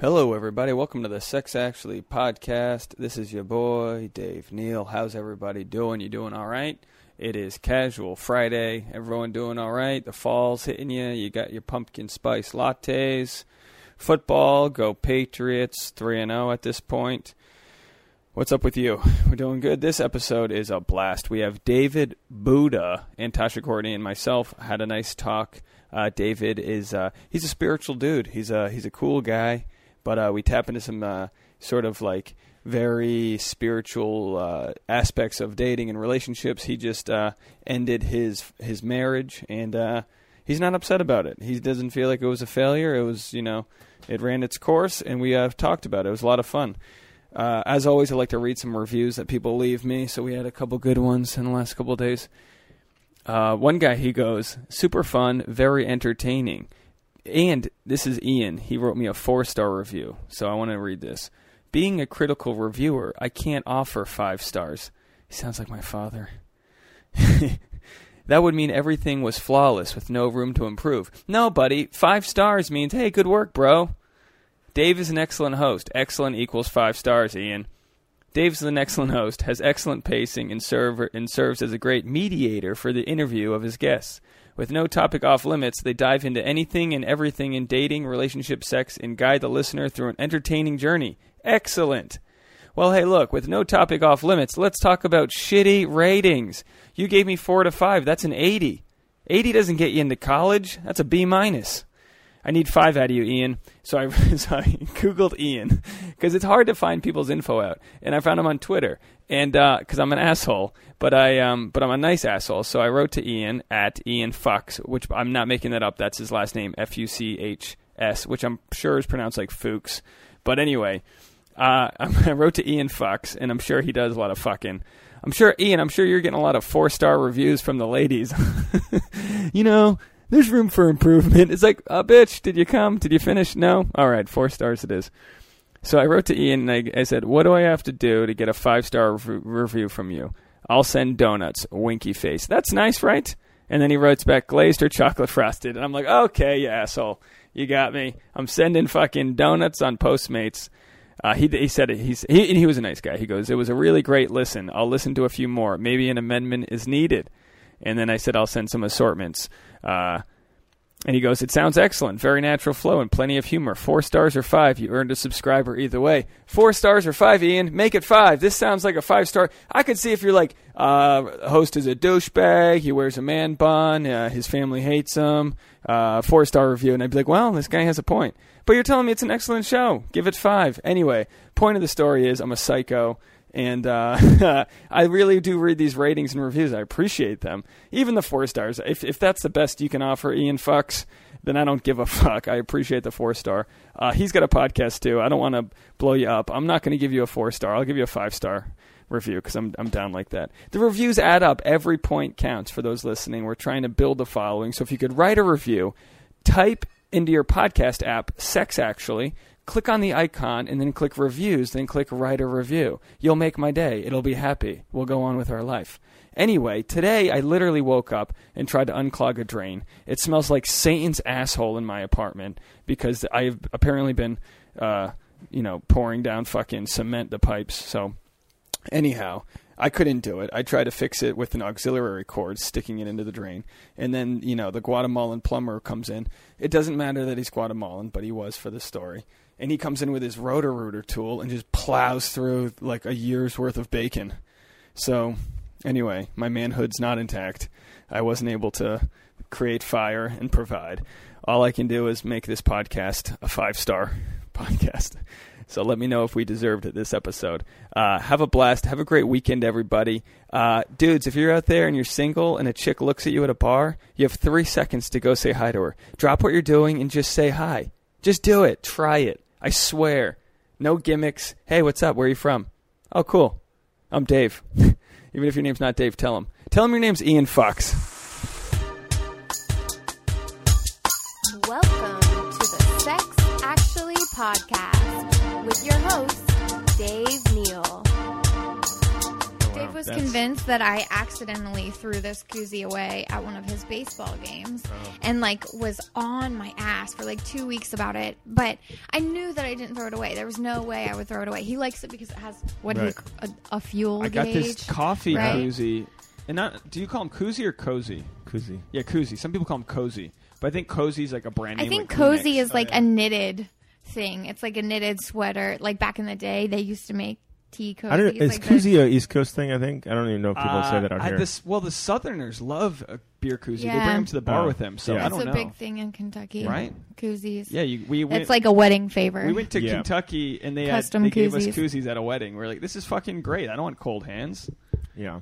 Hello, everybody. Welcome to the Sex Actually podcast. This is your boy, Dave Neal. How's everybody doing? You doing all right? It is casual Friday. Everyone doing all right? The fall's hitting you. You got your pumpkin spice lattes. Football, go Patriots. 3 0 at this point. What's up with you? We're doing good. This episode is a blast. We have David Booda and Tasha Courtney and myself had a nice talk. Uh, David is uh, he's a spiritual dude. He's a he's a cool guy, but uh, we tap into some uh, sort of like very spiritual uh, aspects of dating and relationships. He just uh, ended his his marriage and he's not upset about it. He doesn't feel like it was a failure. It was you know it ran its course and we have talked about it. It was a lot of fun. Uh, as always, I like to read some reviews that people leave me. So we had a couple good ones in the last couple days. Uh, one guy, he goes, super fun, very entertaining. And this is Ian. He wrote me a four star review. So I want to read this. Being a critical reviewer, I can't offer five stars. He sounds like my father. that would mean everything was flawless with no room to improve. No, buddy. Five stars means, hey, good work, bro. Dave is an excellent host. Excellent equals five stars, Ian. Dave is an excellent host, has excellent pacing, and, serve, and serves as a great mediator for the interview of his guests. With no topic off limits, they dive into anything and everything in dating, relationship, sex, and guide the listener through an entertaining journey. Excellent. Well, hey, look, with no topic off limits, let's talk about shitty ratings. You gave me four to five. That's an 80. 80 doesn't get you into college. That's a B minus. I need five out of you, Ian. So I, so I Googled Ian because it's hard to find people's info out, and I found him on Twitter. And because uh, I'm an asshole, but I um, but I'm a nice asshole. So I wrote to Ian at Ian Fuchs, which I'm not making that up. That's his last name, F U C H S, which I'm sure is pronounced like Fuchs. But anyway, uh, I wrote to Ian Fuchs, and I'm sure he does a lot of fucking. I'm sure Ian. I'm sure you're getting a lot of four star reviews from the ladies. you know, there's room for improvement. It's like, uh, bitch, did you come? Did you finish? No? All right, four stars it is. So I wrote to Ian and I, I said, what do I have to do to get a five star re- review from you? I'll send donuts, winky face. That's nice, right? And then he writes back, glazed or chocolate frosted. And I'm like, okay, you asshole. You got me. I'm sending fucking donuts on Postmates. Uh, he, he said it, he's, he, he was a nice guy. He goes, it was a really great listen. I'll listen to a few more. Maybe an amendment is needed. And then I said, I'll send some assortments. Uh, and he goes, It sounds excellent. Very natural flow and plenty of humor. Four stars or five. You earned a subscriber either way. Four stars or five, Ian. Make it five. This sounds like a five star. I could see if you're like, uh, host is a douchebag. He wears a man bun. Uh, his family hates him. Uh, four star review. And I'd be like, Well, this guy has a point. But you're telling me it's an excellent show. Give it five. Anyway, point of the story is I'm a psycho and uh, I really do read these ratings and reviews. I appreciate them, even the four stars. If if that's the best you can offer, Ian Fucks, then I don't give a fuck. I appreciate the four star. Uh, he's got a podcast too. I don't want to blow you up. I'm not going to give you a four star. I'll give you a five star review because I'm I'm down like that. The reviews add up. Every point counts for those listening. We're trying to build a following. So if you could write a review, type into your podcast app, Sex Actually, click on the icon and then click reviews, then click write a review. You'll make my day. It'll be happy. We'll go on with our life. Anyway, today I literally woke up and tried to unclog a drain. It smells like Satan's asshole in my apartment because I've apparently been, uh, you know, pouring down fucking cement the pipes. So, anyhow, I couldn't do it. I tried to fix it with an auxiliary cord, sticking it into the drain. And then, you know, the Guatemalan plumber comes in. It doesn't matter that he's Guatemalan, but he was for the story and he comes in with his rotor rooter tool and just plows through like a year's worth of bacon. So, anyway, my manhood's not intact. I wasn't able to create fire and provide. All I can do is make this podcast a five star podcast. So let me know if we deserved it this episode. Uh, have a blast. Have a great weekend, everybody. Uh, dudes, if you're out there and you're single and a chick looks at you at a bar, you have three seconds to go say hi to her. Drop what you're doing and just say hi. Just do it. Try it. I swear. No gimmicks. Hey, what's up? Where are you from? Oh, cool. I'm Dave. Even if your name's not Dave, tell him. Tell him your name's Ian Fox. Welcome to the Sex Actually podcast with your host, Dave Neal. Dave, was That's- convinced that I accidentally threw this koozie away at one of his baseball games Oh. and like was on my ass for like two weeks about it. But I knew that I didn't throw it away. There was no way I would throw it away. He likes it because it has what Right. he, a, a fuel I got gauge. this coffee right? koozie, and not. Do you call them koozie or cozy? Koozie. Yeah, koozie. Some people call them cozy, but I think cozy is like a brand new. I think like cozy Kleenex. is like a knitted thing. It's like a knitted sweater. Like back in the day, they used to make tea cozies. I don't. know, Is like koozie a East Coast thing? I think I don't even know if people Uh, say that out I- here. this- well, the Southerners love a beer koozie. They bring them to the bar Oh. with them. So Yeah. I don't a know. big thing in Kentucky, Right? Koozies. Yeah, you, we went. it's like a wedding favor. we went to Yeah. Kentucky and they had, Custom they gave us koozies. koozies at a wedding. We are like, this is fucking great. I don't want cold hands. yeah.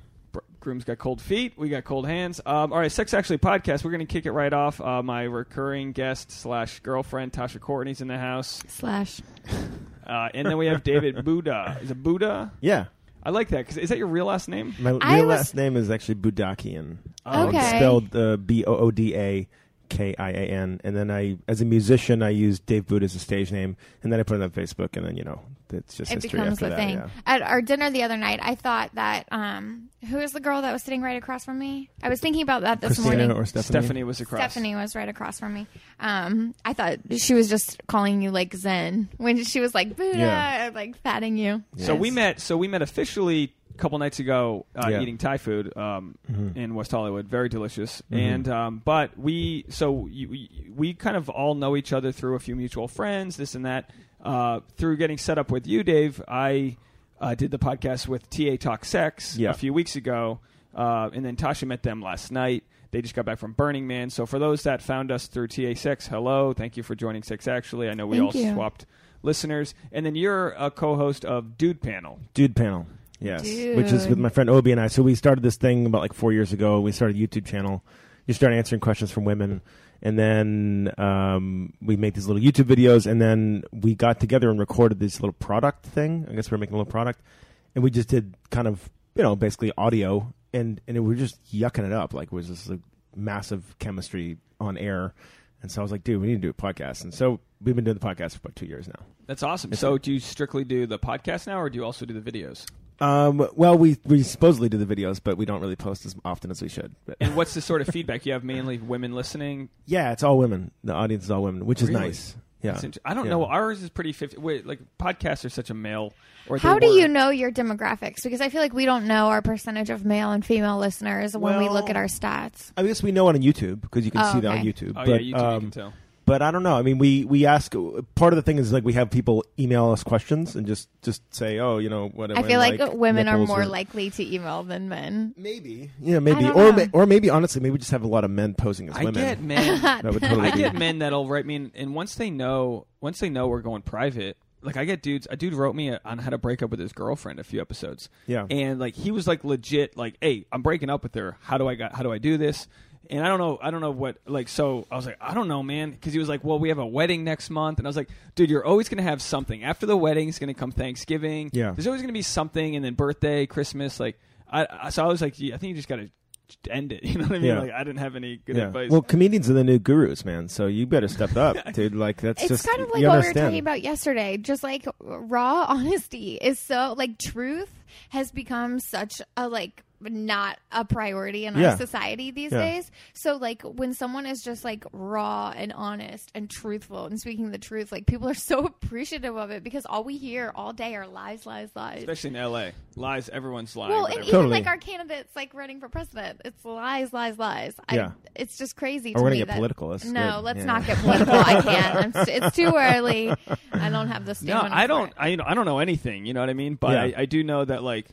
Groom's got cold feet. We got cold hands. Um, all right, Sex Actually podcast. We're going to kick it right off. Uh, my recurring guest slash girlfriend Tasha Courtney's in the house, slash. uh, and then we have David Booda. Is it Booda? Yeah. I like that because is that your real last name? My I real was- last name is actually Boodakian. Oh, Okay. Spelled uh, B O O D A K I A N. And then I, as a musician, I use Dave Booda as a stage name, and then I put it on Facebook, and then you know, it's just It history becomes after a that. thing. Yeah. At our dinner the other night, I thought that um, who was the girl that was sitting right across from me? I was thinking about that this Christina morning. or Stephanie. Stephanie was across. Stephanie was right across from me. Um, I thought she was just calling you like Zen when she was like Buddha, Yeah. and, like patting you. So we met. So we met officially a couple nights ago, uh, Yeah. eating Thai food um, Mhm. in West Hollywood. Very delicious. Mhm. And um, but we so you, we, we kind of all know each other through a few mutual friends, this and that. Uh, through getting set up with you, Dave, I uh, did the podcast with TA Talk Sex Yeah. a few weeks ago, uh, and then Tasha met them last night. They just got back from Burning Man. So for those that found us through TA Sex, hello, thank you for joining Sex. Actually, I know we Thank all you. swapped listeners, and then you're a co-host of Dude Panel. Dude panel. Yes. Dude. Which is with my friend Obi and I. So we started this thing about like four years ago. We started a YouTube channel. You start answering questions from women. And then um, we make these little YouTube videos. And then we got together and recorded this little product thing. I guess we are making a little product. And we just did kind of, you know, basically audio. And, and it, we were just yucking it up. Like it was this like, massive chemistry on air. And so I was like, dude, we need to do a podcast. And so we've been doing the podcast for about two years now. That's awesome. It's so, a- do you strictly do the podcast now, or do you also do the videos? Um, well, we, we supposedly do the videos, but we don't really post as often as we should. But And what's the sort of feedback you have? Mainly women listening. yeah, it's all women. The audience is all women, which is Really? nice. Yeah. Int- I don't Yeah. know. Ours is pretty fifty. Wait, like podcasts are such a male. Or How do were- you know your demographics? Because I feel like we don't know our percentage of male and female listeners when we look at our stats. I guess we know on YouTube because you can Oh, see that on. YouTube. Oh but, yeah, YouTube. you um, can tell. But I don't know. I mean, we we ask. Part of the thing is like we have people email us questions and just just say, oh, you know, what. I feel like, women are more or- likely to email than men. maybe. Yeah, maybe, or know. ma- or maybe honestly, maybe we just have a lot of men posing as I women. I get men. that would totally I be. get men that'll write me, and, and once they know, once they know we're going private, like I get dudes. A dude wrote me on how to break up with his girlfriend a few episodes. Yeah. and like he was like legit, like, hey, I'm breaking up with her. How do I got? How do I do this? And I don't know. I don't know what. Like, so I was like, I don't know, man, because he was like, well, we have a wedding next month, and I was like, dude, you're always gonna have something. After the wedding, it's gonna come Thanksgiving. Yeah. there's always gonna be something, and then birthday, Christmas. Like, I, I so I was like, yeah, I think you just gotta end it. You know what I mean? Yeah. Like, I didn't have any good Yeah. advice. Well, comedians are the new gurus, man. So you better step up, dude. Like that's It's just kind of like you what we were talking about yesterday. Just like raw honesty is so like truth has become such a like not a priority in Yeah. our society these Yeah. days. So like when someone is just like raw and honest and truthful and speaking the truth, like people are so appreciative of it because all we hear all day are lies, lies, lies. especially in L.A. Lies, everyone's lying. Well, but and even Totally. like our candidates like running for president, it's lies, lies, lies. Yeah. I, it's just crazy. Or to we're gonna get that- political. That's no, good. let's Yeah. not get political. I can't. I'm st- it's too early. I don't have the stamina. no. I don't. it. I you know, I don't know anything. You know what I mean? But Yeah. I, I do know that like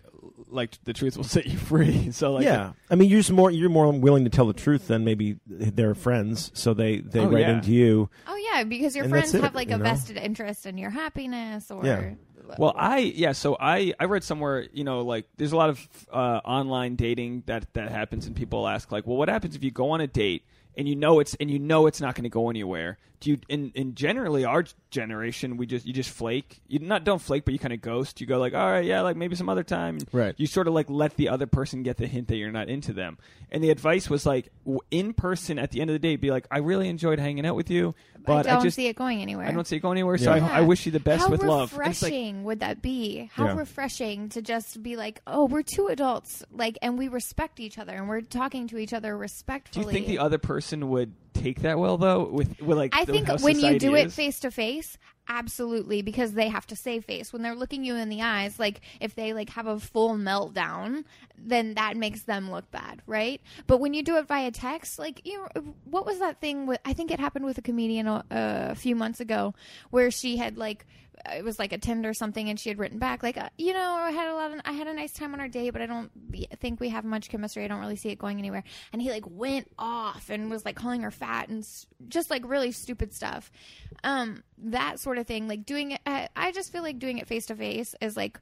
like the truth will set you free. So like yeah, I mean, you're just more you're more willing to tell the truth than maybe their friends, so they they Oh, write yeah. into you. Oh yeah, because your friends it, have like a know? vested interest in your happiness, or Yeah. Well, I yeah. So I I read somewhere you know like there's a lot of uh, online dating that that happens, and people ask like, well, what happens if you go on a date and you know it's and you know it's not going to go anywhere? Do you in in generally our generation we just you just flake you not don't flake but you kind of ghost you go like all right yeah like maybe some other time Right. you sort of like let the other person get the hint that you're not into them and the advice was like in person at the end of the day be like I really enjoyed hanging out with you but I don't just see it going anywhere. I don't see it going anywhere so Yeah. I, I wish you the best How with love And it's like, refreshing would that be? How Yeah. refreshing to just be like, oh, we're two adults, like, and we respect each other, and we're talking to each other respectfully do you think the other person would take that well though with with like I think when you do it face to face, absolutely, because they have to save face. When they're looking you in the eyes, like if they like have a full meltdown, then that makes them look bad, right? But when you do it via text, like you, know, what was that thing? With I think it happened with a comedian a, a few months ago, where she had like it was like a Tinder or something, and she had written back like, uh, you know, I had a lot of, I had a nice time on our date, but I don't be- think we have much chemistry. I don't really see it going anywhere. And he like went off and was like calling her fat and s- just like really stupid stuff. Um, that sort of thing, like doing it. I, I just feel like doing it face to face is like.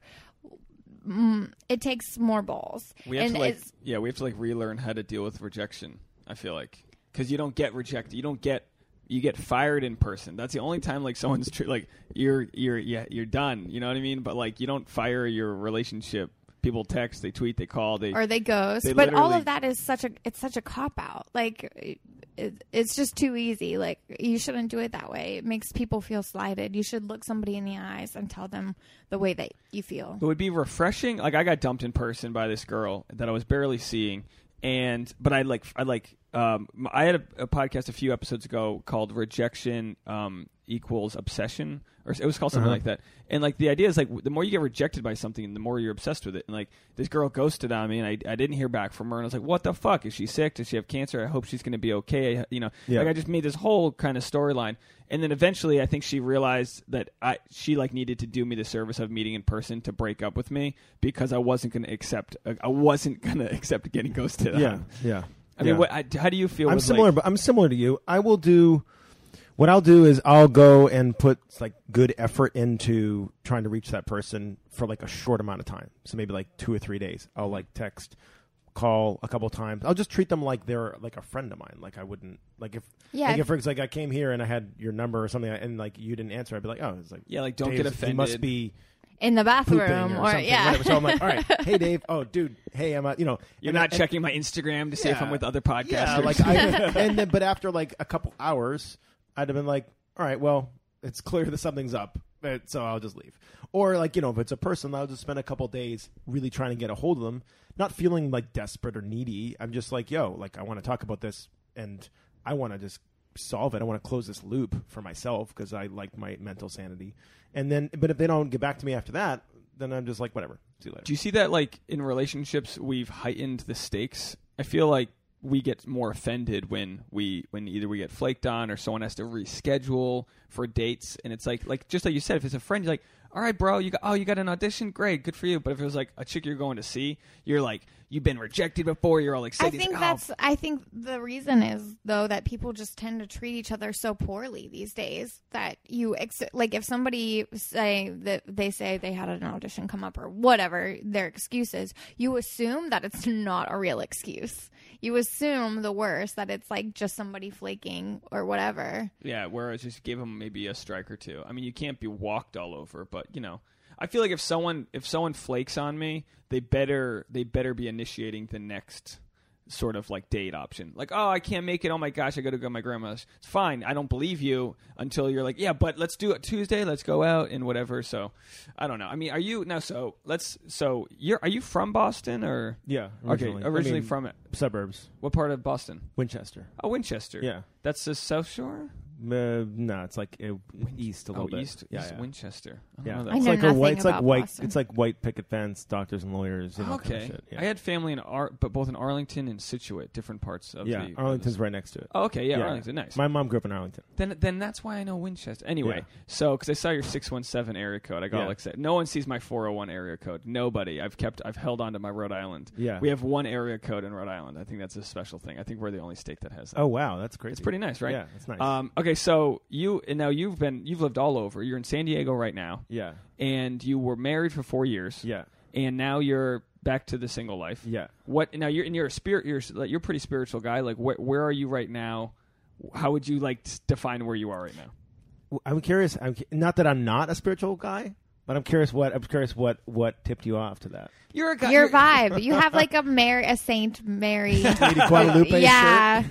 Mm, it takes more balls, We have and to like, it's yeah, we have to like relearn how to deal with rejection. I feel like because you don't get rejected, you don't get you get fired in person. That's the only time like someone's tr- like you're you're yeah you're done. You know what I mean? But like you don't fire your relationship. People text, they tweet, they call, they or they ghost. They but all of that is such a it's such a cop out. Like it, it's just too easy. Like you shouldn't do it that way. It makes people feel slighted. You should look somebody in the eyes and tell them the way that you feel. It would be refreshing. Like I got dumped in person by this girl that I was barely seeing, and but I like I like um I had a, a podcast a few episodes ago called "Rejection um, Equals Obsession," or it was called something Uh-huh. like that. And like the idea is like the more you get rejected by something, the more you're obsessed with it. And like this girl ghosted on me, and I I didn't hear back from her, and I was like, what the fuck? Is she sick? Does she have cancer? I hope she's going to be okay. You know, Yeah. like I just made this whole kind of storyline, and then eventually I think she realized that I she like needed to do me the service of meeting in person to break up with me because I wasn't going to accept uh, I wasn't going to accept getting ghosted. Yeah, on. yeah. I mean, what, I, how do you feel? I'm with, similar, Like, but I'm similar to you. I will do. What I'll do is I'll go and put like good effort into trying to reach that person for like a short amount of time. So maybe like two or three days. I'll like text, call a couple times. I'll just treat them like they're like a friend of mine. Like I wouldn't like if Yeah. like if for example, like I came here and I had your number or something and like you didn't answer, I'd be like, oh, it's like yeah, like don't Dave's- get offended. He must be in the bathroom or, or, something. yeah. whatever. So I'm like, all right, hey Dave. Oh, dude. Hey, I'm uh, you know You're not and- checking my Instagram to see if I'm with other podcasters. Yeah, like I, and then, but after like a couple hours, I'd have been like, all right, well, it's clear that something's up, so I'll just leave. Or like you know, if it's a person, I'll just spend a couple days really trying to get a hold of them, not feeling like desperate or needy. I'm just like, yo, like I want to talk about this, and I want to just solve it. I want to close this loop for myself because I like my mental sanity. And then, but if they don't get back to me after that, then I'm just like, whatever. See you later. Do you see that like in relationships we've heightened the stakes? I feel like we get more offended when we when either we get flaked on or someone has to reschedule for dates and it's like like just like you said if it's a friend you're like all right bro you got oh you got an audition? Great good for you. But if it was like a chick you're going to see you're like you've been rejected before you're all excited. I think It's like, that's. I think the reason is though that people just tend to treat each other so poorly these days that you ex- like if somebody say that they say they had an audition come up or whatever their excuses, you assume that it's not a real excuse. You assume the worst that it's like just somebody flaking or whatever. oh. yeah whereas just give them maybe a strike or two I mean you can't be walked all over but you know I feel like if someone if someone flakes on me, they better they better be initiating the next sort of like date option. Like, oh, I can't make it. Oh my gosh, I got to go to my grandma's. It's fine. I don't believe you until you're like, yeah, but let's do it Tuesday. Let's go out and whatever. So, I don't know. I mean, are you now? So let's. So you're are you from Boston or yeah, okay? originally, Originally I mean, from it. suburbs, What part of Boston? Winchester. Oh, Winchester. Yeah. that's the South Shore. Uh, no, it's like uh, east a Oh, little bit. east. Yeah, east yeah. Winchester. I don't Yeah. I it's know like a nothing white. It's like about white. Boston. It's like white picket fence, doctors and lawyers. You know, okay. kind of shit. Yeah. I had family in Ar- but both in Arlington and Scituate, different parts of yeah, the. Arlington's right next to it. Oh, okay, yeah, Yeah. Arlington, nice. My mom grew up in Arlington. then, then that's why I know Winchester. Anyway, Yeah. so because I saw your six one seven area code, I got Yeah. all excited. No one sees my four hundred one area code. Nobody. I've kept. I've held on to my Rhode Island. Yeah. We have one area code in Rhode Island. I think that's a special thing. I think we're the only state that has that. Oh wow, that's crazy. It's pretty nice, right? Yeah, it's nice. Um, okay, so you and now you've been you've lived all over. You're in San Diego right now, yeah, and you were married for four years. yeah, and now you're back to the single life. yeah. What now? You're and you're a spirit. You're like, you're a pretty spiritual guy. Like where where are you right now how would you like to define where you are right now? I'm curious. I'm not that I'm not a spiritual guy, but I'm curious what I'm curious what what tipped you off to that. You're a guy. Your vibe. You have like a Mary, a Saint Mary. Guadalupe yeah,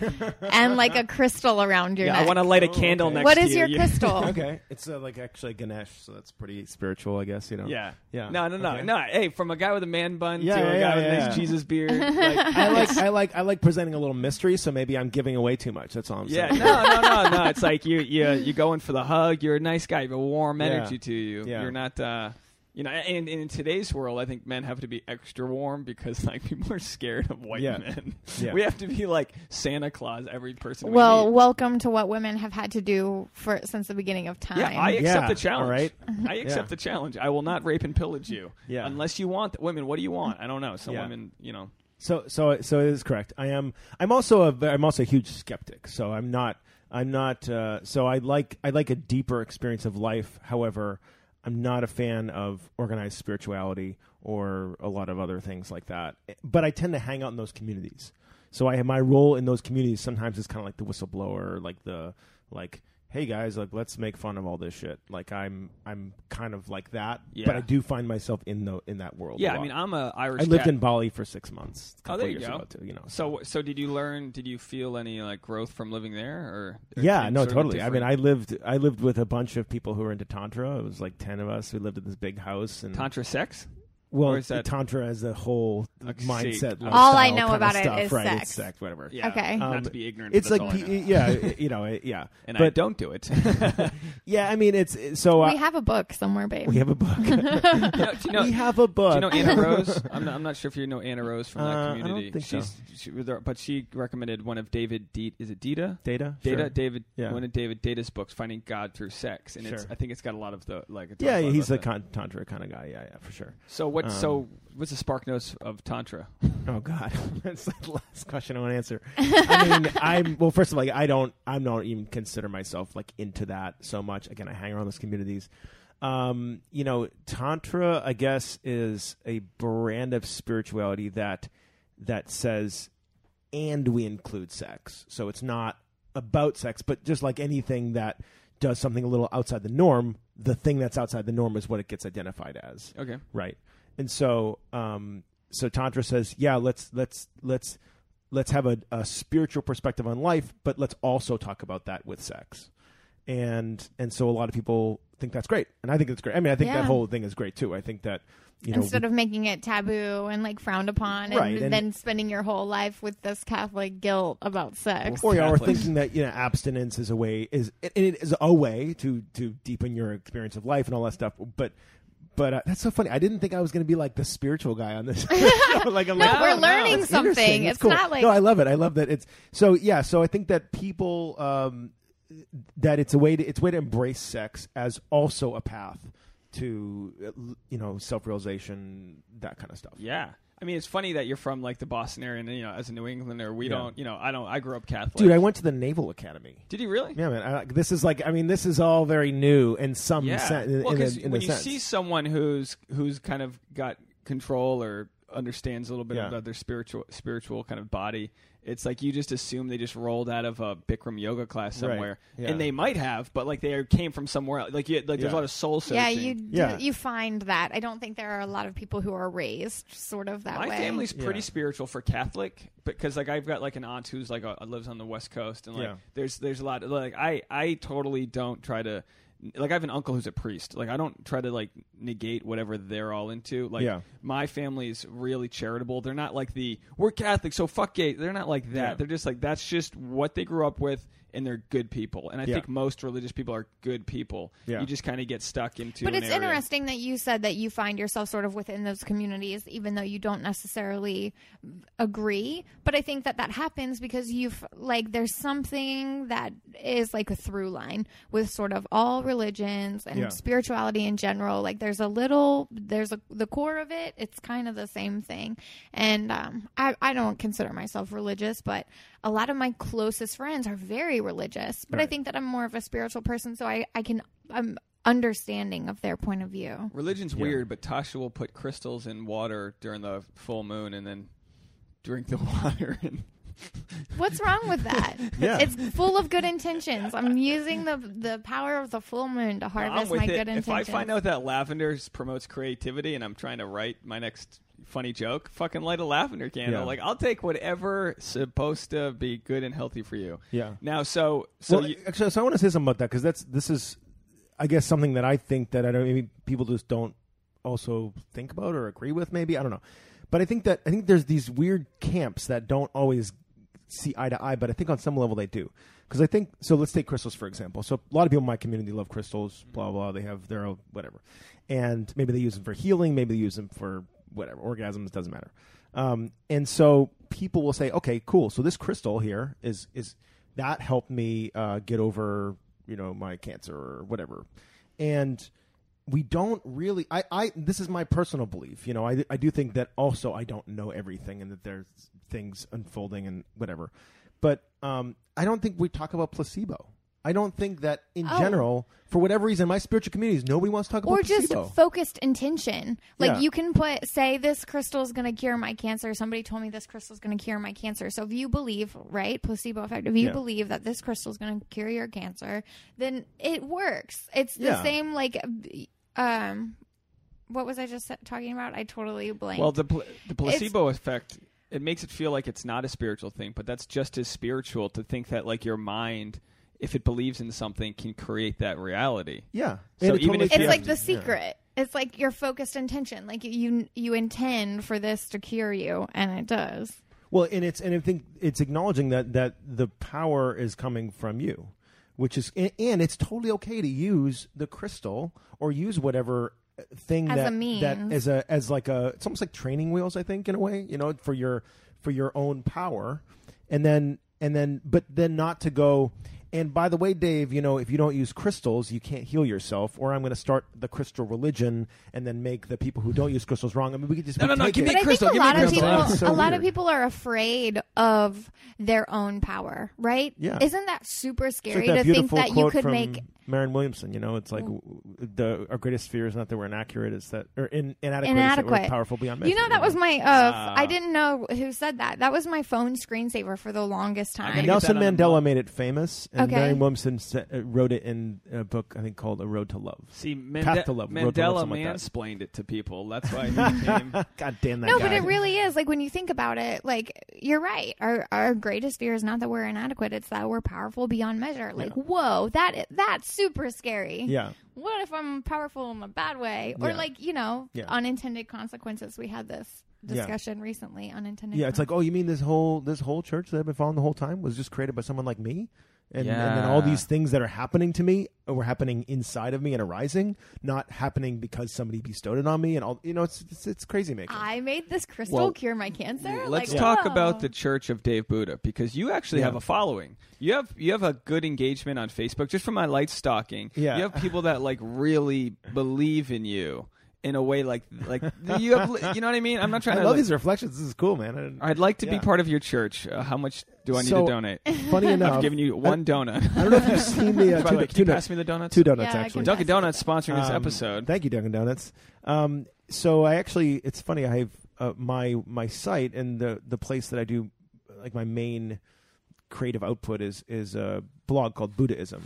and like a crystal around your Yeah, neck. I want to light a Oh, candle okay. next what to is you. your You- crystal? Okay, it's uh, like actually Ganesh, so that's pretty spiritual, I guess. You know. Yeah. Yeah. No, no, no, Okay. no. Hey, from a guy with a man bun Yeah, to a yeah, guy with a yeah, nice. Jesus beard. Like, I like I like I like presenting a little mystery, so maybe I'm giving away too much. That's all I'm saying. yeah, no, no, no, no. It's like you, you, you go in for the hug. You're a nice guy. You have a warm Yeah. energy to you. Yeah. You're not, uh, you know. And, and in today's world, I think men have to be extra warm because like people are scared of white Yeah. men. Yeah. We have to be like Santa Claus. Every person. we Well, meet. welcome to what women have had to do for since the beginning of time. Yeah, I accept Yeah, the challenge. all right. I accept Yeah. the challenge. I will not rape and pillage you. Yeah. Unless you want women. What do you want? I don't know. Some Yeah. women, you know. So so so it is correct. I am. I'm also a. ve- I'm also a huge skeptic. So I'm not. I'm not. Uh, so I like. I like a deeper experience of life. However, I'm not a fan of organized spirituality or a lot of other things like that. Eh, but I tend to hang out in those communities. So I have my role in those communities. Sometimes is kind of like the whistleblower, like the like. Hey guys, like let's make fun of all this shit. Like I'm, I'm kind of like that, Yeah. but I do find myself in the in that world. Yeah, I mean, I'm a Irish. I lived cat. in Bali for six months. Oh, there you go. too. You know, So, so did you learn? Did you feel any like growth from living there, or, or yeah, no, totally. I mean, I lived I lived with a bunch of people who were into tantra. It was like ten of us We lived in this big house and tantra sex. Well, or is that- tantra as a whole Like, mindset. see, All I know kinda about it stuff, is right? sex. It's sex, whatever. Yeah, Okay. not Um, to be ignorant. It's but like that's all I know. yeah, you know, it- yeah. and I but don't do it. yeah, I mean, it's so uh, we have a book somewhere, babe. we have a book. you know, do you know, we have a book. Do you know Anna Rose? I'm not, I'm not sure if you know Anna Rose from that Uh, I don't community. think so. She's, she, was there- but she recommended one of David. D, is it Deida? Data, Data, Sure. David, Yeah. one of David Deida's books, "Finding God Through Sex," and it's Sure. I think it's got a lot of the like. it talks Yeah, a lot he's a about that. con- tantra kind of guy. Yeah, yeah, for sure. So what? Um, so what's the spark notes of tantra? Oh God, that's the last question I want to answer. I mean, I'm well. First of all, like, I don't, I don't even consider myself like into that so much. Again, I hang around those communities. Um, you know, tantra, I guess, is a brand of spirituality that that says, and we include sex. So it's not about sex, but just like anything that does something a little outside the norm, the thing that's outside the norm is what it gets identified as Okay. right and so um so tantra says yeah let's let's let's let's have a, a spiritual perspective on life but let's also talk about that with sex. And and so a lot of people think that's great. And i think it's great. I mean i think Yeah. that whole thing is great too. I think that you know Instead of making it taboo and like frowned upon, and, Right, and- then spending your whole life with this Catholic guilt about sex. or, yeah, or thinking that you know abstinence is a way is and it is a way to to deepen your experience of life and all that stuff. But but uh, that's so funny. I didn't think I was going to be like the spiritual guy on this. like, I'm No, like, we're oh, learning that's something. interesting. It's cool. not like- no, I love it. I love that it's so yeah. So I think that people um, that it's a way to it's a way to embrace sex as also a path to uh, you know self realization that kind of stuff. Yeah. I mean, it's funny that you're from like the Boston area, and you know, as a New Englander, we Yeah. don't, you know, I don't, I grew up Catholic. Dude, I went to the Naval Academy. Did you really? Yeah, man. I, this is like, I mean, this is all very new in some Yeah. sense. In, well, in, a, because in when you sense. see someone who's who's kind of got control or understands a little bit Yeah. about their spiritual spiritual kind of body, it's like you just assume they just rolled out of a Bikram yoga class Right. somewhere, Yeah. and they might have, but like they came from somewhere else. Like you, like there's a lot of soul searching. yeah, you do, Yeah. you find that. I don't think there are a lot of people who are raised sort of that My way. My family's pretty Yeah. spiritual for Catholic because like I've got like an aunt who's like uh lives on the West Coast and like Yeah. there's there's a lot like I I totally don't try to like I have an uncle who's a priest. Like I don't try to like negate whatever they're all into. Like Yeah. my family's really charitable. They're not like the we're Catholic so fuck gay. They're not like that. Yeah. They're just like that's just what they grew up with and they're good people. And I Yeah. think most religious people are good people. Yeah. You just kind of get stuck into it. But an it's area. interesting that you said that you find yourself sort of within those communities, even though you don't necessarily agree. But I think that that happens because you've like there's something that is like a through line with sort of all religions and Yeah. spirituality in general. Like there's a little, there's a the core of it. It's kind of the same thing. And um, I I don't consider myself religious, but a lot of my closest friends are very religious. But I think that I'm more of a spiritual person, so I I can I'm understanding of their point of view. Religion's Yeah. weird, but Tasha will put crystals in water during the full moon and then drink the water. And What's wrong with that? Yeah. It's full of good intentions. I'm using the the power of the full moon to harvest with my it. good If intentions. I find out that lavender promotes creativity and I'm trying to write my next funny joke, fucking light a lavender candle. Yeah. Like I'll take whatever supposed to be good and healthy for you. Yeah. Now, so so well, you, actually, so I want to say something about that because that's this is, I guess, something that I think that I don't maybe people just don't also think about or agree with. Maybe I don't know, but I think that I think there's these weird camps that don't always see eye to eye, but I think on some level they do. Because I think so. Let's take crystals for example. So a lot of people in my community love crystals. Blah blah. They have their own whatever, and maybe they use them for healing. Maybe they use them for whatever orgasms. Doesn't matter. Um, and so people will say, okay, cool. So this crystal here is is that helped me uh, get over you know my cancer or whatever, and we don't really I, I this is my personal belief you know I, I do think that also i don't know everything and that there's things unfolding and whatever but um, i don't think we talk about placebo i don't think that in Oh. general for whatever reason my spiritual communities nobody wants to talk about or just placebo focused intention. Like Yeah. you can put say this crystal is going to cure my cancer. Somebody told me this crystal is going to cure my cancer. So if you believe, right, placebo effect, if you Yeah. believe that this crystal is going to cure your cancer, then it works. It's the Yeah. same like um what was I just talking about? I totally blanked. well, the pl- the placebo effect it makes it feel like it's not a spiritual thing, but that's just as spiritual to think that like your mind, if it believes in something, can create that reality. yeah So And it even if it's like the to- yeah. secret. It's like your focused intention. Like you you intend for this to cure you and it does. Well, and it's and I think it's acknowledging that that the power is coming from you, which is and, and it's totally okay to use the crystal or use whatever uh, thing As a that means. that as a as like a it's almost like training wheels. I think in a way, you know, for your for your own power, and then and then but then not to go. And by the way, Dave, you know, if you don't use crystals, you can't heal yourself. Or I'm going to start the crystal religion and then make the people who don't use crystals wrong. I mean, we could just No, no, no, give it- me But I crystal, think a give me lot of crystal. people, so a lot of people are afraid of their own power, right? Yeah. Isn't that super scary like that to think that you quote could from make? Marianne Williamson. You know, it's like w- the our greatest fear is not that we're inaccurate; it's that or in, inadequate. Is that we're Inadequate. powerful beyond measure. You know, that was my. Uh, Wow. I didn't know who said that. That was my phone screensaver for the longest time. Nelson that on the Mandela made it famous, and Okay. Marianne Williamson sa- uh, wrote it in a book I think called A Road to Love. See, Path Mande- to Love, Road to Love, Mandela something like it to people. That's why he became. God damn that no, guy! but it really is. Like when you think about it, like you're right. Our our greatest fear is not that we're inadequate; it's that we're powerful beyond measure. Like, whoa, that that's super scary. yeah, What if I'm powerful in a bad way, or Yeah. like you know, Yeah. unintended consequences? We had this Yeah. discussion recently. Unintended. yeah. It's like, oh, you mean this whole this whole church that I've been following the whole time was just created by someone like me? And, and then all these things that are happening to me were happening inside of me and arising, not happening because somebody bestowed it on me. And all you know, it's it's, it's crazy making. I made this crystal Well, cure my cancer. Let's Like, talk whoa. about the Church of Dave Booda because you actually Yeah. have a following. You have you have a good engagement on Facebook. Just from my light stalking, Yeah. you have people that like really believe in you in a way like like you have. You know what I mean? I'm not trying to I to. love like- these reflections. This is cool, man. And- I'd like to be part of your church. Uh, how much do I need So- to donate? Funny enough, I've given you one donut. I don't know if you've seen the uh, By two, the way, two, you pass me the donuts? two donuts Yeah, actually. Dunkin' Donuts sponsoring this Um, episode. Thank you, Dunkin' Donuts. Um, so I actually, it's funny. I have uh, my my site and the the place that I do, like my main creative output is is a blog called Boodaism.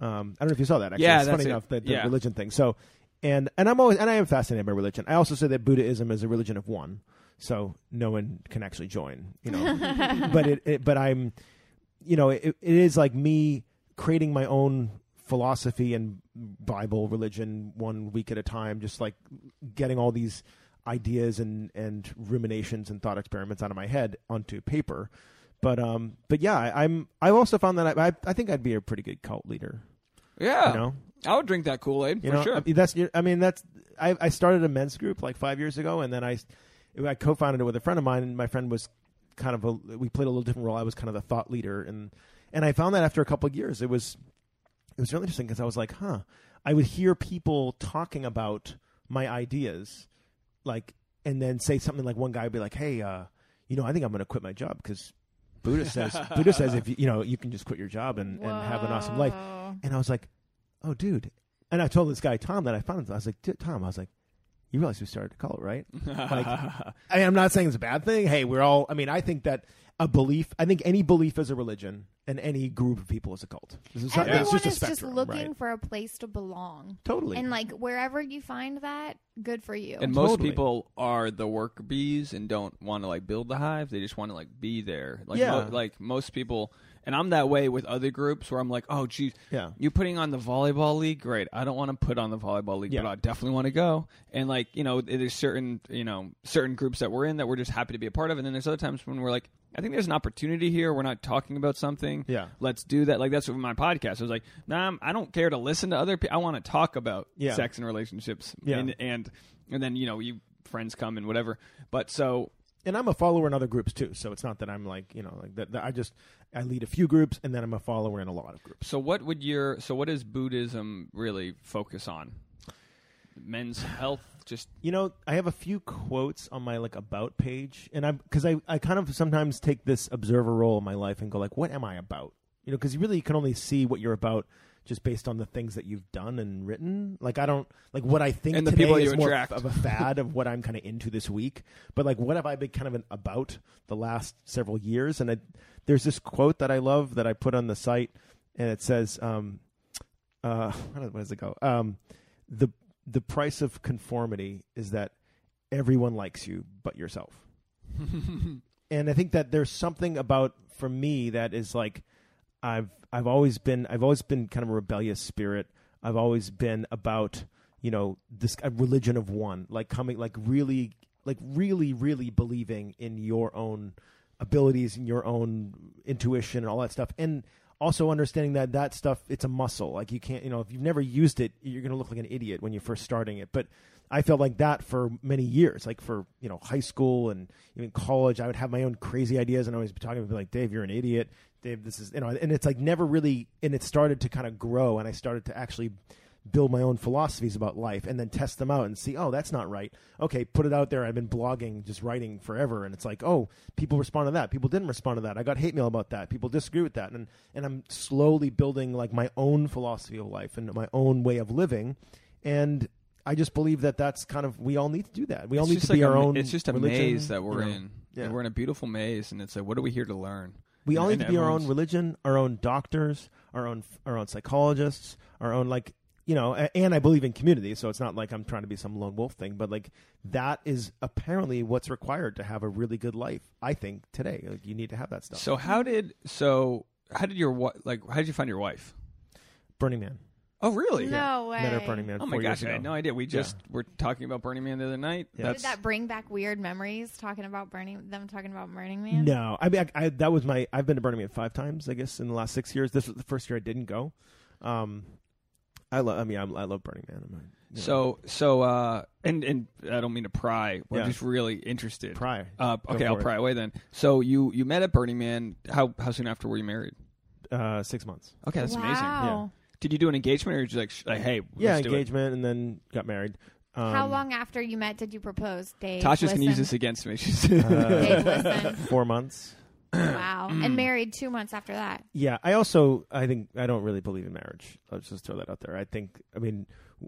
Um, I don't know if you saw that. Actually, Yeah, it's that's funny it. enough that the Yeah. religion thing. So, and and I'm always and I am fascinated by religion. I also say that Boodaism is a religion of one, so no one can actually join. You know, but it, it but I'm, you know, it, it is like me creating my own philosophy and Bible religion one week at a time, just like getting all these ideas and and ruminations and thought experiments out of my head onto paper. But um, but yeah, I, I'm. I've also found that I, I I think I'd be a pretty good cult leader. Yeah, You know, I would drink that Kool Aid for know, sure. I mean, that's. I mean, that's. I I started a men's group like five years ago, and then I I co-founded it with a friend of mine, and my friend was kind of a. We played a little different role. I was kind of the thought leader, and and I found that after a couple of years, it was it was really interesting because I was like, huh. I would hear people talking about my ideas, like, and then say something like one guy would be like, hey, uh, you know, I think I'm going to quit my job because. Booda says Booda says if you, you know you can just quit your job and, and have an awesome life. And I was like, oh, dude. And I told this guy, Tom, that I found him. I was like, Tom, I was like, you realize we started a cult, right? like, I mean, I'm not saying it's a bad thing. Hey, we're all, I mean, I think that a belief. I think any belief is a religion, and any group of people is a cult. It's not- Everyone it's just a is just looking right? for a place to belong. Totally. And like wherever you find that, good for you. And most Totally. people are the work bees and don't want to like build the hive. They just want to like be there. Like Yeah. mo- like most people, and I'm that way with other groups where I'm like, oh, geez, Yeah. you putting on the volleyball league? Great. I don't want to put on the volleyball league, Yeah. but I definitely want to go. And like you know, there's certain you know certain groups that we're in that we're just happy to be a part of, and then there's other times when we're like, I think there's an opportunity here. We're not talking about something. Yeah. let's do that. Like that's what my podcast. I was like, nah, I don't care to listen to other people. I want to talk about Yeah. sex and relationships. Yeah. And, and and then you know you friends come and whatever. But so and I'm a follower in other groups too. So it's not that I'm like you know like that. that I just I lead a few groups, and then I'm a follower in a lot of groups. so what would your so what does Boodaism really focus on? Men's health, just You know, I have a few quotes on my like about page, and I'm because I I kind of sometimes take this observer role in my life and go like, what am I about? You know, because you really can only see what you're about just based on the things that you've done and written. Like I don't like what I think And the today people is more attract. of a fad of what I'm kind of into this week. But like, what have I been kind of an about the last several years? And I, there's this quote that I love that I put on the site, and it says, um, uh, how does- what does it go? Um, the the price of conformity is that everyone likes you but yourself. and I think that there's something about for me that is like I've I've always been I've always been kind of a rebellious spirit. I've always been about you know this a religion of one, like coming like really like really really believing in your own abilities and your own intuition and all that stuff, and also understanding that that stuff it's a muscle. Like you can't you know if you've never used it, you're going to look like an idiot when you're first starting it. But I felt like that for many years, like for you know high school and even college. I would have my own crazy ideas, and I always be talking to like Dave, you're an idiot. Dave, this is you know, and it's like never really, and it started to kind of grow, and I started to actually build my own philosophies about life and then test them out and see, oh, that's not right. Okay, put it out there. I've been blogging, just writing forever, and it's like, oh, people respond to that. People didn't respond to that. I got hate mail about that. People disagree with that, and and I'm slowly building like my own philosophy of life and my own way of living, and. I just believe that that's kind of we all need to do that. We all it's need to be our a, own. It's just a religion, maze that we're you know. in. Yeah. And we're in a beautiful maze, and it's like, what are we here to learn? We all need to be our own religion, our own doctors, our own our own psychologists, our own like you know. And I believe in community, so it's not like I'm trying to be some lone wolf thing, but like that is apparently what's required to have a really good life. I think today, like you need to have that stuff. So how did so how did your wi- like how did you find your wife? Burning Man, Oh, really? no way. met her at Burning Man. Oh my gosh, I had no idea. We just were talking about Burning Man the other night. Yeah. That's Did that bring back weird memories? Talking about burning them, talking about Burning Man. No, I mean I, I, that was my. I've been to Burning Man five times, I guess, in the last six years. This was the first year I didn't go. Um, I love. I mean, I'm, I love Burning Man. I'm, a- you know, so so uh and and I don't mean to pry. We're Yeah. just really interested. Pry. Uh, okay, I'll it. pry away then. So you you met at Burning Man. How how soon after were you married? uh, six months. Okay, that's amazing. wow. Did you do an engagement or did you like sh- like hey Yeah, let's do it? engagement, and then got married. Um, How long after you met did you propose, Dave? Tasha's gonna use this against me. She's Dave, listen. Four months. Wow. Mm. And married two months after that. Yeah, I also I think I don't really believe in marriage. Let's just throw that out there. I think I mean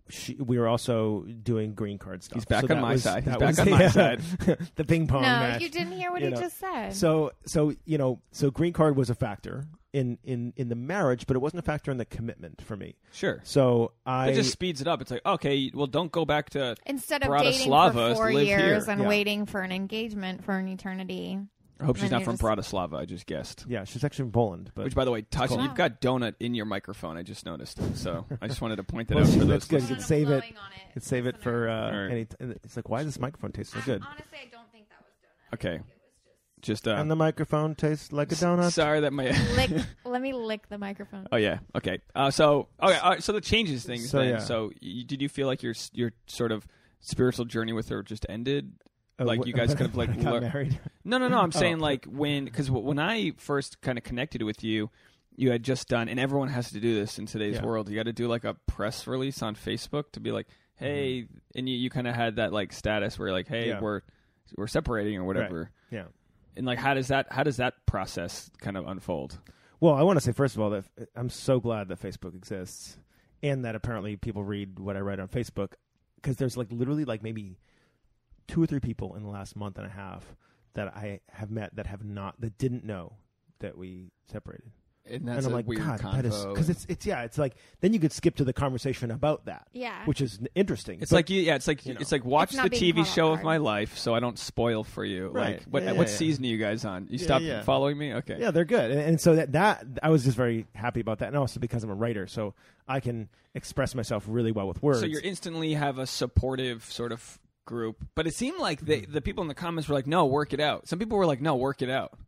she, we were also doing green card stuff. He's back So on my was- side. He's that back was- on my yeah, side. the ping pong no, match. you didn't hear what he know. just said. So so you know so green card was a factor in in in the marriage, but it wasn't a factor in the commitment for me. sure. So I It just speeds it up. It's like okay, well, don't go back to Instead of Bratislava dating for four years here. and Yeah. waiting for an engagement for an eternity. I hope she's not from just- Bratislava. I just guessed. yeah, she's actually from Poland, but Which, by the way, Tasha, cool. you've got donut in your microphone. I just noticed. So I just wanted to point that Well, out for that's those. good. You can save it. Blowing on it. could save it for uh, All right. any. and It's like why does this microphone taste so good? Honestly, I don't think that was donut. Okay, just uh, And the microphone tastes like a donut. sorry that my. lick, let me lick the microphone. oh yeah. Okay. Uh, so okay. All right, so the changes things. So, then. yeah. So you, did you feel like your your sort of spiritual journey with her just ended? Uh, like wh- you guys kind of like got lear- married. No, no, no. I'm saying Oh. like when because when I first kind of connected with you, you had just done, and everyone has to do this in today's Yeah. world. You got to do like a press release on Facebook to be like, hey, and you, you kind of had that like status where like, hey, Mm-hmm. Yeah. we're we're separating or whatever. Yeah. And like, how does that how does that process kind of unfold? Well, I want to say first of all that I'm so glad that Facebook exists, and that apparently people read what I write on Facebook, because there's like literally like maybe two or three people in the last month and a half that I have met that have not that didn't know that we separated. And that's and I'm a like, weird God, convo. that is because it's it's yeah, it's like then you could skip to the conversation about that, Yeah. which is interesting. It's But- like you, yeah, it's like you know. it's like watch It's the TV show of my life, so I don't spoil for you. Right. Like, what Yeah, what yeah. season are you guys on? You Yeah, stop yeah. following me? Okay. yeah, they're good, and, and so that that I was just very happy about that, and also because I'm a writer, so I can express myself really well with words. So you instantly have a supportive sort of group, but it seemed like they, hmm. the people in the comments were like, "No, work it out." Some people were like, "No, work it out,"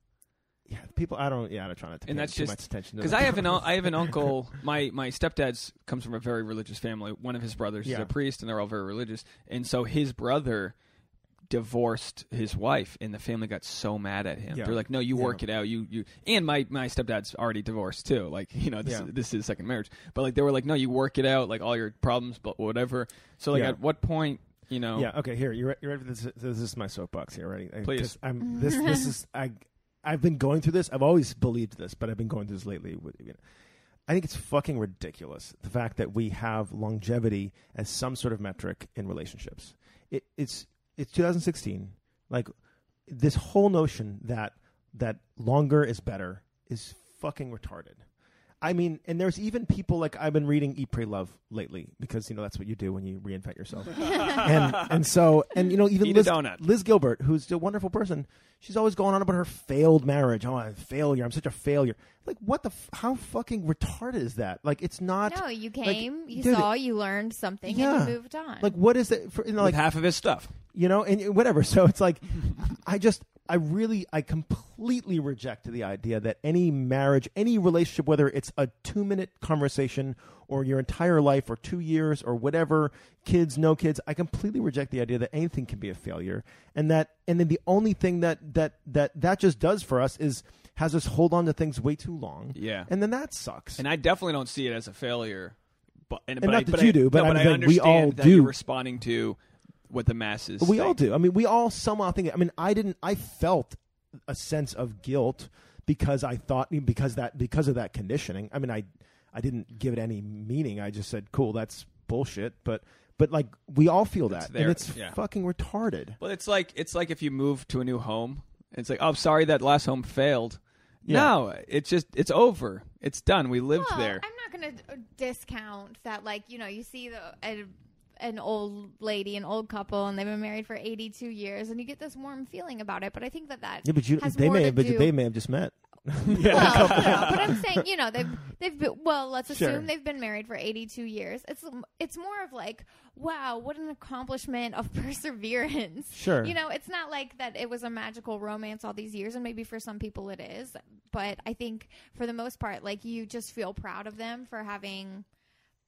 yeah, people. I don't. Yeah, I don't try not to and that's too just much attention because. I have an I have an uncle. My my stepdad's comes from a very religious family. One of his brothers is a priest, and they're all very religious. And so his brother divorced his wife, and the family got so mad at him. Yeah. They're like, "No, you Yeah. work it out. You you." And my my stepdad's already divorced too. Like you know, this Yeah. is, this is his second marriage. But like they were like, "No, you work it out. Like all your problems, but whatever." So like, Yeah. at what point? You know, Yeah. Okay. Here, you're, you're ready for this. This is my soapbox here. Ready? I- Please. 'cause I'm this. This is I. I've been going through this. I've always believed this, but I've been going through this lately. With, you know, I think it's fucking ridiculous the fact that we have longevity as some sort of metric in relationships. It, it's it's 2016. Like this whole notion that that longer is better is fucking retarded. I mean, and there's even people like I've been reading Eat, Pray, Love lately because you know that's what you do when you reinvent yourself. and and so and you know even Eat Liz. Liz Gilbert, who's a wonderful person, she's always going on about her failed marriage. Oh, I'm a failure. I'm such a failure. Like what the? F- how fucking retarded is that? Like it's not. no, you like, came, you dude, saw, you learned something, Yeah. and you moved on. Like what is it? For, you know, with like half of his stuff. you know, and whatever. So it's like, I just, I really, I completely reject the idea that any marriage, any relationship, whether it's a two minute conversation or your entire life or two years or whatever, kids, no kids, I completely reject the idea that anything can be a failure. And that, and then the only thing that, that, that, that just does for us is has us hold on to things way too long. Yeah. And then that sucks. And I definitely don't see it as a failure. But and, but not I, that you I, do, but no, but I we understand all that do. You're responding to what the masses. We all do. I mean, we all somehow think. I mean, I didn't. I felt a sense of guilt because I thought because that because of that conditioning. I mean, I I didn't give it any meaning. I just said, "Cool, that's bullshit." But but like we all feel that, there, and it's yeah. fucking retarded. But it's like it's like if you move to a new home. It's like, oh, sorry, that last home failed. Yeah. No, it's just it's over. It's done. We lived Well, there. I'm not going to discount that, like, you know, you see the. A, an old lady, an old couple, and they've been married for 82 years, and you get this warm feeling about it. But I think that that Yeah, but you, has they more may to have, but do- they may have just met. well, no, but I'm saying, you know, they've they've been, well, let's assume Sure. they've been married for 82 years. It's it's more of like, wow, what an accomplishment of perseverance. Sure. You know, it's not like that it was a magical romance all these years and maybe for some people it is, but I think for the most part like you just feel proud of them for having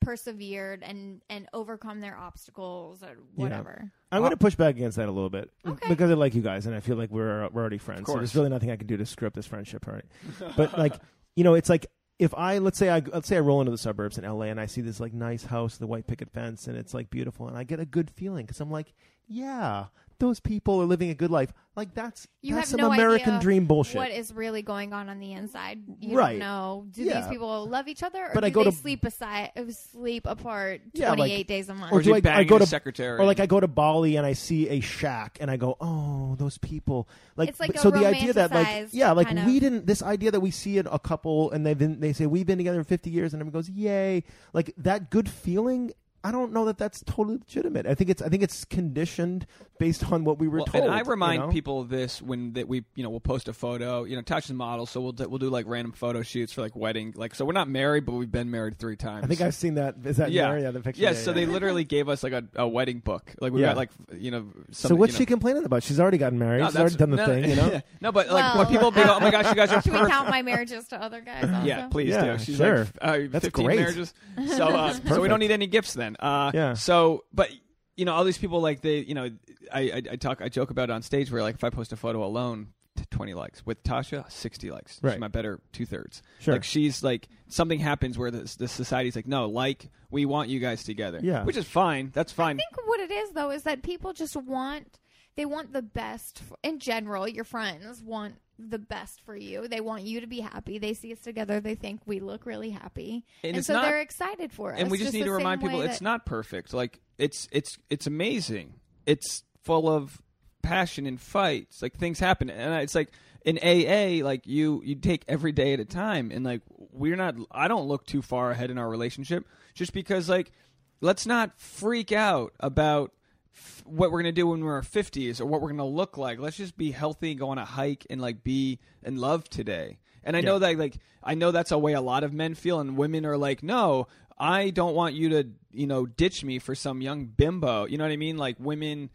persevered and and overcome their obstacles or whatever. I'm going to push back against that a little bit Okay. because I like you guys, and I feel like we're we're already friends. So there's really nothing I can do to screw up this friendship, right? but like, you know, it's like if I let's say I let's say I roll into the suburbs in LA and I see this like nice house, the white picket fence, and it's like beautiful, and I get a good feeling because I'm like, yeah, those people are living a good life. Like that's You that's have some no American idea dream bullshit. What is really going on on the inside? You Right. don't know. Do Yeah. these people love each other, or But do I go they to- sleep aside, uh, sleep apart Yeah, like- twenty eight days a month? or Or do you I, bang I go your to secretary. or like I go to Bali and I see a shack and I go, oh, those people. Like, It's like but- a so the idea that like, romanticized yeah, like kind of- we didn't. This idea that we see it, a couple and they've been, they say we've been together for 50 years and everyone goes, yay, like that good feeling. I don't know that that's totally legitimate. I think it's I think it's conditioned based on what we were Well, told. and I remind you know? people of this when that we you know we'll post a photo. You know, Tasha's a model, so we'll do, we'll do like random photo shoots for like wedding. Like, so we're not married, but we've been married three times. I think I've seen that. Is that yeah, there? yeah, the picture. Yes, yeah, so yeah. they literally gave us like a, a wedding book. Like we Yeah. got like you know. So what's you she know. complaining about? She's already gotten married. No, She's already done the no, thing. You know. no, but like Well, when people be, like, oh my gosh, you guys are Should we count my marriages to other guys? Also? Yeah, please Yeah, do. She's sure. like uh, That's 15 great. marriages. So, uh, so we don't need any gifts then. Uh, Yeah. So, but you know, all these people like they, you know, I, I, I talk, I joke about it on stage where like if I post a photo alone, 20 likes. With Tasha, 60 likes. Right. She's my better two thirds. Sure. Like she's like something happens where the, the society's like, no, like we want you guys together. Yeah. Which is fine. That's fine. I think what it is though is that people just want they want the best in general your friends want the best for you they want you to be happy they see us together they think we look really happy And and, so not- they're excited for us and we just, need to remind people way it's not perfect. Like it's it's it's amazing. It's full of passion and fights. Like things happen, and it's like in AA, like you you take every day at a time, and like we're not. I don't look too far ahead in our relationship, just because like let's not freak out about f- what we're gonna do when we're our fifties or what we're gonna look like. Let's just be healthy, go on a hike, and like be in love today. And I know that like I know that's a way a lot of men feel, and women are like, no, I don't want you to you know ditch me for some young bimbo. You know what I mean? Like women,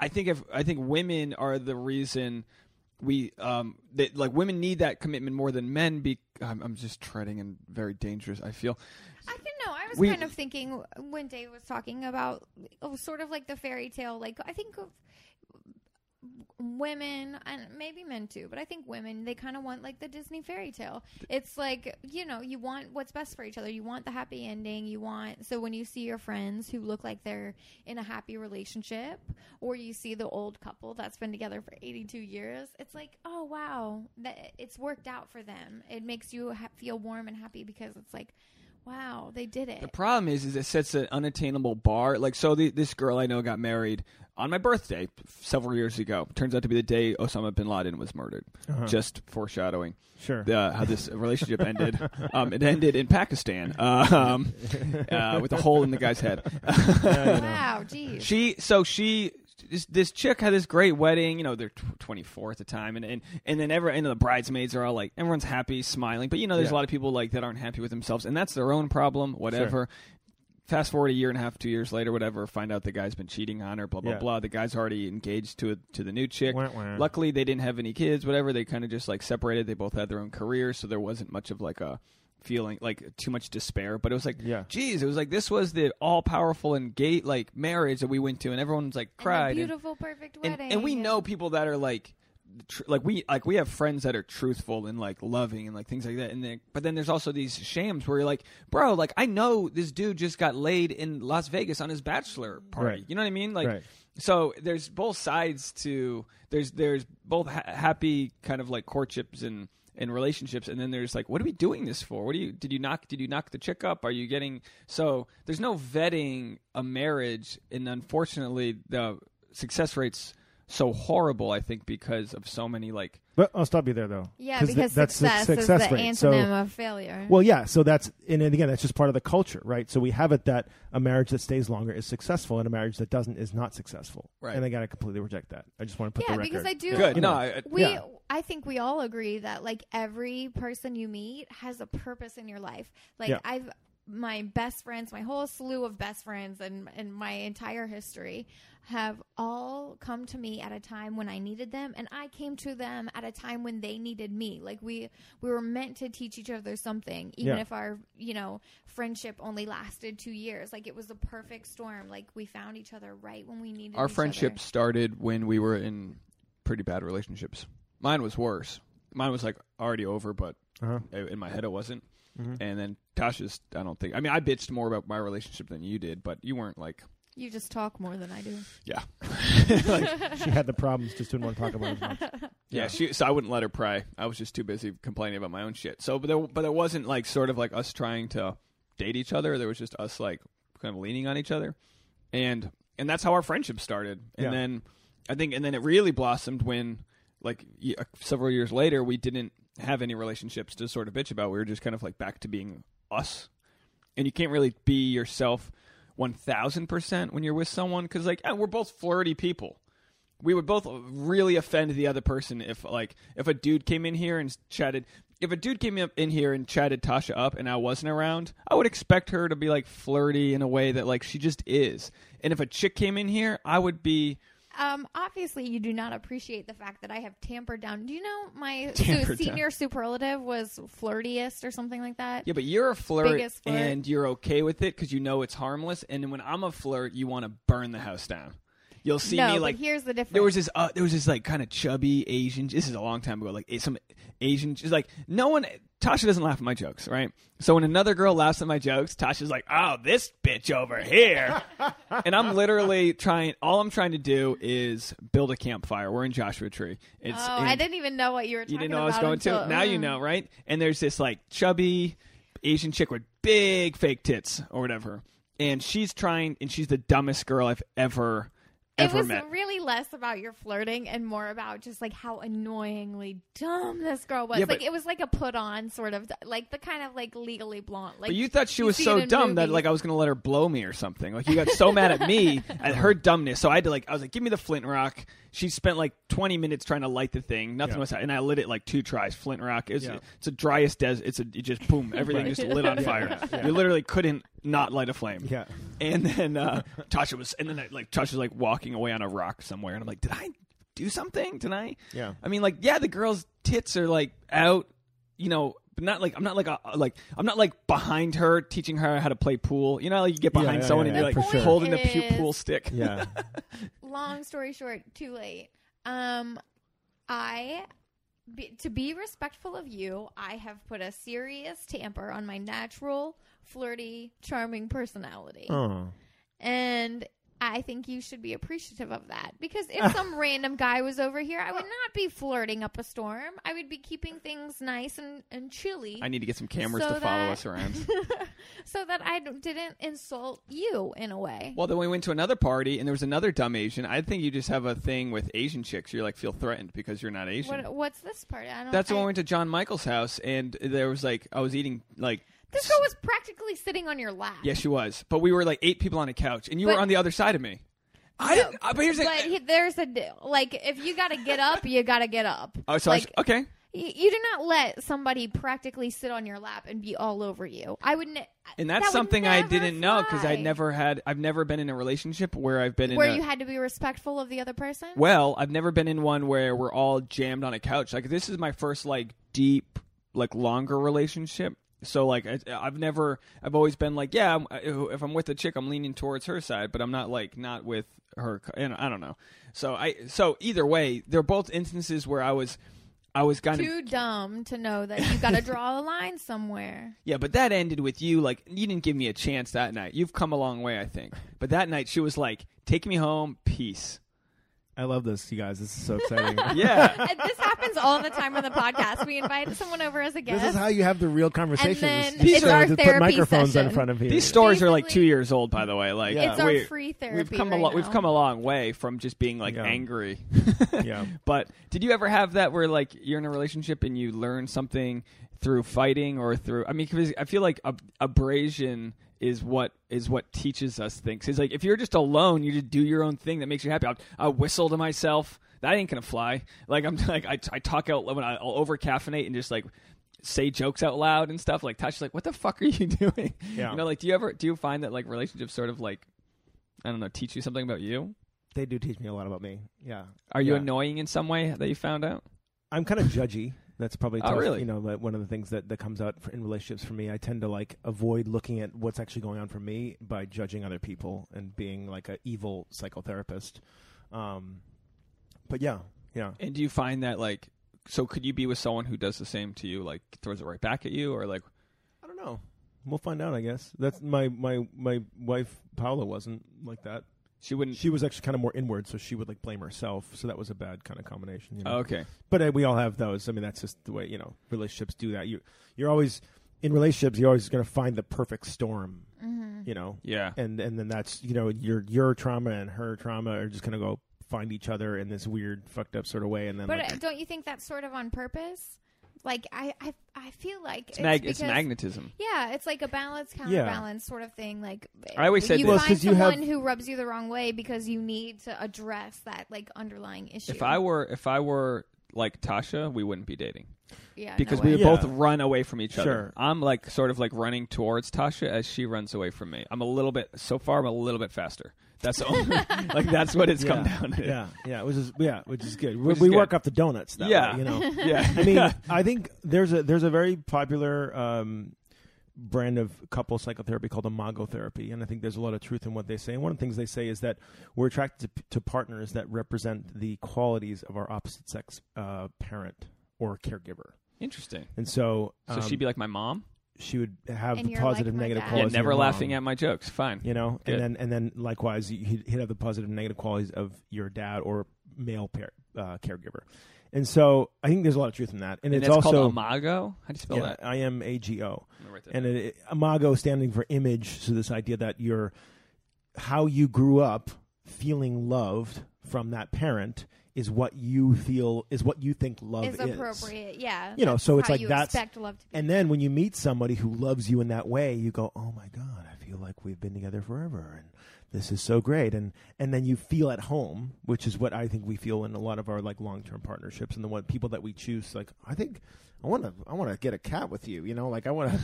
I think if I think women are the reason we um that like women need that commitment more than men. Be I'm, I'm just treading in very dangerous. I feel. I can know. I was We- kind of thinking when Dave was talking about oh, sort of like the fairy tale. Like I think of women and maybe men too, but I think women they kind of want like the Disney fairy tale. It's like you know you want what's best for each other. You want the happy ending. You want so when you see your friends who look like they're in a happy relationship, or you see the old couple that's been together for 82 years, it's like oh wow, that it's worked out for them. It makes you ha- feel warm and happy because it's like. Wow, they did it. The problem is, is it sets an unattainable bar. Like, so the, this girl I know got married on my birthday several years ago. Turns out to be the day Osama bin Laden was murdered. Just foreshadowing. Sure. Uh, how this relationship ended. Um, it ended in Pakistan uh, um, uh, with a hole in the guy's head. Wow, geez. she so she this, this chick had this great wedding you know they're tw- 24 at the time and and, and then ever and the bridesmaids are all like everyone's happy smiling but you know there's Yeah. a lot of people like that aren't happy with themselves and that's their own problem whatever fast forward a year and a half two years later whatever find out the guy's been cheating on her blah blah Yeah. blah the guy's already engaged to a, to the new chick Wah, wah. luckily they didn't have any kids whatever they kind of just like separated they both had their own careers so there wasn't much of like a feeling like too much despair but it was like Yeah. geez it was like this was the all powerful and gay like marriage that we went to and everyone's like And cried and, beautiful, perfect and, wedding. and we know people that are like tr- like we like we have friends that are truthful and like loving and like things like that and then but then there's also these shams where you're like bro like i know this dude just got laid in las vegas on his bachelor party Right. you know what i mean like Right. so there's both sides to there's there's both ha- happy kind of like courtships and and relationships and then there's like what are we doing this for? What do you did you knock did you knock the chick up? Are you getting so there's no vetting a marriage and unfortunately the success rates so horrible i think because of so many like But I'll stop you there though. Yeah, 'Cause because th- that's success, success is the rate. So- antonym of failure. Well, yeah. So that's and then again, that's just part of the culture, right? So we have it that a marriage that stays longer is successful, and a marriage that doesn't is not successful. Right. And I got to completely reject that. I just want to put yeah, the record. Yeah, because I do. good You no know, I, We, Yeah. I think we all agree that like every person you meet has a purpose in your life. Like Yeah. I've my best friends, my whole slew of best friends, and and my entire history have all come to me at a time when I needed them, and I came to them at a time when they needed me. Like we we were meant to teach each other something, even Yeah. if our you know friendship only lasted two years. Like it was a perfect storm. Like we found each other right when we needed our each friendship other. started when we were in pretty bad relationships mine was worse mine was like already over but Uh-huh. in my head it wasn't Mhm. and then tasha's i don't think i mean i bitched more about my relationship than you did but you weren't like You just talk more than I do. yeah she had the problems, just didn't want to talk about it as much. Yeah, she, so I wouldn't let her pray. I was just too busy complaining about my own shit. So, but there, but it wasn't like sort of like us trying to date each other. There was just us like kind of leaning on each other, and and that's how our friendship started. And Yeah. then I think, and then it really blossomed when like uh, several years later we didn't have any relationships to sort of bitch about. We were just kind of like back to being us, and you can't really be yourself one thousand percent when you're with someone because like yeah, we're both flirty people we would both really offend the other person if like if a dude came in here and chatted if a dude came in here and chatted Tasha up and I wasn't around, I would expect her to be like flirty in a way that like she just is. And if a chick came in here, I would be Um, obviously, you do not appreciate the fact that I have tampered down. Do you know my Tampered su- senior superlative was flirtiest or something like that? yeah, but you're a flirt, Biggest flirt. and you're okay with it because you know it's harmless. And then when I'm a flirt, you want to burn the house down. You'll see no, me but like here's the difference. there was this uh, there was this like kind of chubby Asian. This is a long time ago. Like some Asian, just like no one. Tasha doesn't laugh at my jokes, right? So when another girl laughs at my jokes, Tasha's like, "Oh, this bitch over here," and I'm literally trying. All I'm trying to do is build a campfire. We're in Joshua Tree. It's oh, I didn't even know what you were. Talking you didn't know I was going until, to. Now you mm. know, right? And there's this like chubby Asian chick with big fake tits or whatever, and she's trying, and she's the dumbest girl I've ever, ever it was met. really less about your flirting and more about just like how annoyingly dumb this girl was. Yeah, like but- it was like a put on sort of like the kind of like legally blonde. Like but you thought she was so dumb that like I was gonna let her blow me or something. Like you got so mad at me at her dumbness, so I had to like I was like, give me the flint rock. She spent like 20 minutes trying to light the thing. Nothing Yeah. was, and I lit it like two tries. Flint rock. It's Yeah. it's a driest desert. It's a it just boom, everything Right. just lit on fire. You literally couldn't not light a flame. Yeah. And then uh, Tasha was, and then I, like Tasha was like walking away on a rock somewhere, and I'm like, did I do something? tonight? Yeah. I mean, like, yeah, the girl's tits are like out, you know, but not like I'm not like a like I'm not like behind her teaching her how to play pool. You know, like you get behind yeah, someone yeah, and you're yeah, like for sure. holding the pu- is- pool stick. Yeah. long story short, too late. Um, I, be, to be respectful of you, I have put a serious tamper on my natural, flirty, charming personality, oh. and I think you should be appreciative of that because if some random guy was over here, I would not be flirting up a storm. I would be keeping things nice and, and chilly. I need to get some cameras So to follow us around. so that I didn't insult you in a way. well, then we went to another party and there was another dumb Asian. I think you just have a thing with Asian chicks. You're like feel threatened because you're not Asian. what, what's this part? I don't. That's I, when we went to John Michael's house and there was like I was eating like This girl was practically sitting on your lap. Yeah, she was. But we were like eight people on a couch, and you But- were on the other side of me. I didn't. uh, but here's the. But he, there's a. Like if you got to get up, you got to get up. oh, so I like okay. you do not let somebody practically sit on your lap and be all over you. I would. Ne- And that that's would something I never didn't know because. I'd never had. I've never been in a relationship where I've been in. Where a, you had to be respectful of the other person. well, I've never been in one where we're all jammed on a couch. Like this is my first like deep, like longer relationship. So like I, I've never. I've always been like, yeah, if I'm with a chick, I'm leaning towards her side, but I'm not like not with her. And I don't know. So I. So either way, they're both instances where I was. I was kind of Too dumb to know that you got to draw a line somewhere. Yeah, but that ended with you like you didn't give me a chance that night. You've come a long way, I think. But that night she was like, "Take me home, peace." I love this, you guys. This is so exciting. Yeah. And this happens all the time on the podcast. We invite someone over as a guest. This is how you have the real conversations. then it's our just put therapy microphones session. in front of you. These stories are like two years old, by the way. Like Yeah. it's uh, our free therapy. We've come right a lo- now. we've come a long way from just being like Yeah. angry. yeah. But did you ever have that where like you're in a relationship and you learn something through fighting or through? I mean, 'cause I feel like ab- abrasion is what is what teaches us things. It's like if you're just alone, you just do your own thing that makes you happy. I'll, I'll whistle to myself. That ain't gonna fly. Like I'm like I, I talk out when I, I'll over caffeinate and just like say jokes out loud and stuff. Like Tasha's like, what the fuck are you doing? Yeah. You know, like do you ever do you find that like relationships sort of like I don't know teach you something about you? They do teach me a lot about me. Yeah. Are you Yeah. annoying in some way that you found out? I'm kind of judgy. That's probably Oh, tough, really? you know like one of the things that, that comes out for, in relationships for me. I tend to like avoid looking at what's actually going on for me by judging other people and being like an evil psychotherapist. Um, but yeah, yeah. And do you find that like so could you be with someone who does the same to you, like throws it right back at you, or like I don't know. We'll find out. I guess that's my my my wife Paula wasn't like that. She wouldn't? She was actually kind of more inward, so she would like blame herself. So that was a bad kind of combination. You know? Oh, okay, But uh, we all have those. I mean, that's just the way you know relationships do that. You you're always in relationships. You're always going to find the perfect storm. Mm-hmm. You know, yeah. and and then that's you know your your trauma and her trauma are just going to go find each other in this weird fucked up sort of way, and then But like, uh, don't you think that's sort of on purpose? Like I, I, I feel like It's, mag- it's because- magnetism. Yeah, it's like a balance counterbalance sort of thing. Like I always said you this. Well, find 'cause you have- someone who rubs you the wrong way because you need to address that like underlying issue. If I were if I were like Tasha, we wouldn't be dating yeah, because no we way. would Yeah. both run away from each other. I'm like sort of like running towards Tasha as she runs away from me. I'm a little bit so far. I'm a little bit faster. That's all. like that's what it's yeah, come down to. yeah, yeah, which is yeah, which is good. Which is we good. work up the donuts. That Yeah. way, you know. yeah. I mean, I think there's a there's a very popular um, brand of couple psychotherapy called imago therapy, and I think there's a lot of truth in what they say. And one of the things they say is that we're attracted to, to partners that represent the qualities of our opposite sex uh, parent or caregiver. Interesting. And so, So um, she'd be like my mom. she would have And the you're positive, like my negative dad. Yeah, qualities. never of your laughing mom, at my jokes. Fine. you know, Good. and then and then likewise, he'd, he'd have the positive and negative qualities of your dad or male par- uh, caregiver. And so, I think there's a lot of truth in that, and, And it's that's also called Imago. How do you spell yeah, that? I am A G O. I'm gonna write that And down. it, imago standing for image. So this idea that your how you grew up feeling loved from that parent is what you feel is what you think love is appropriate. Yeah, You know, so it's like you that's- expect love to be. And then when you meet somebody who loves you in that way, you go, "Oh my god, I feel like we've been together forever, and this is so great." And and then you feel at home, which is what I think we feel in a lot of our like long term partnerships, and the one people that we choose. Like, I think I want to I want to get a cat with you, you know, like I want to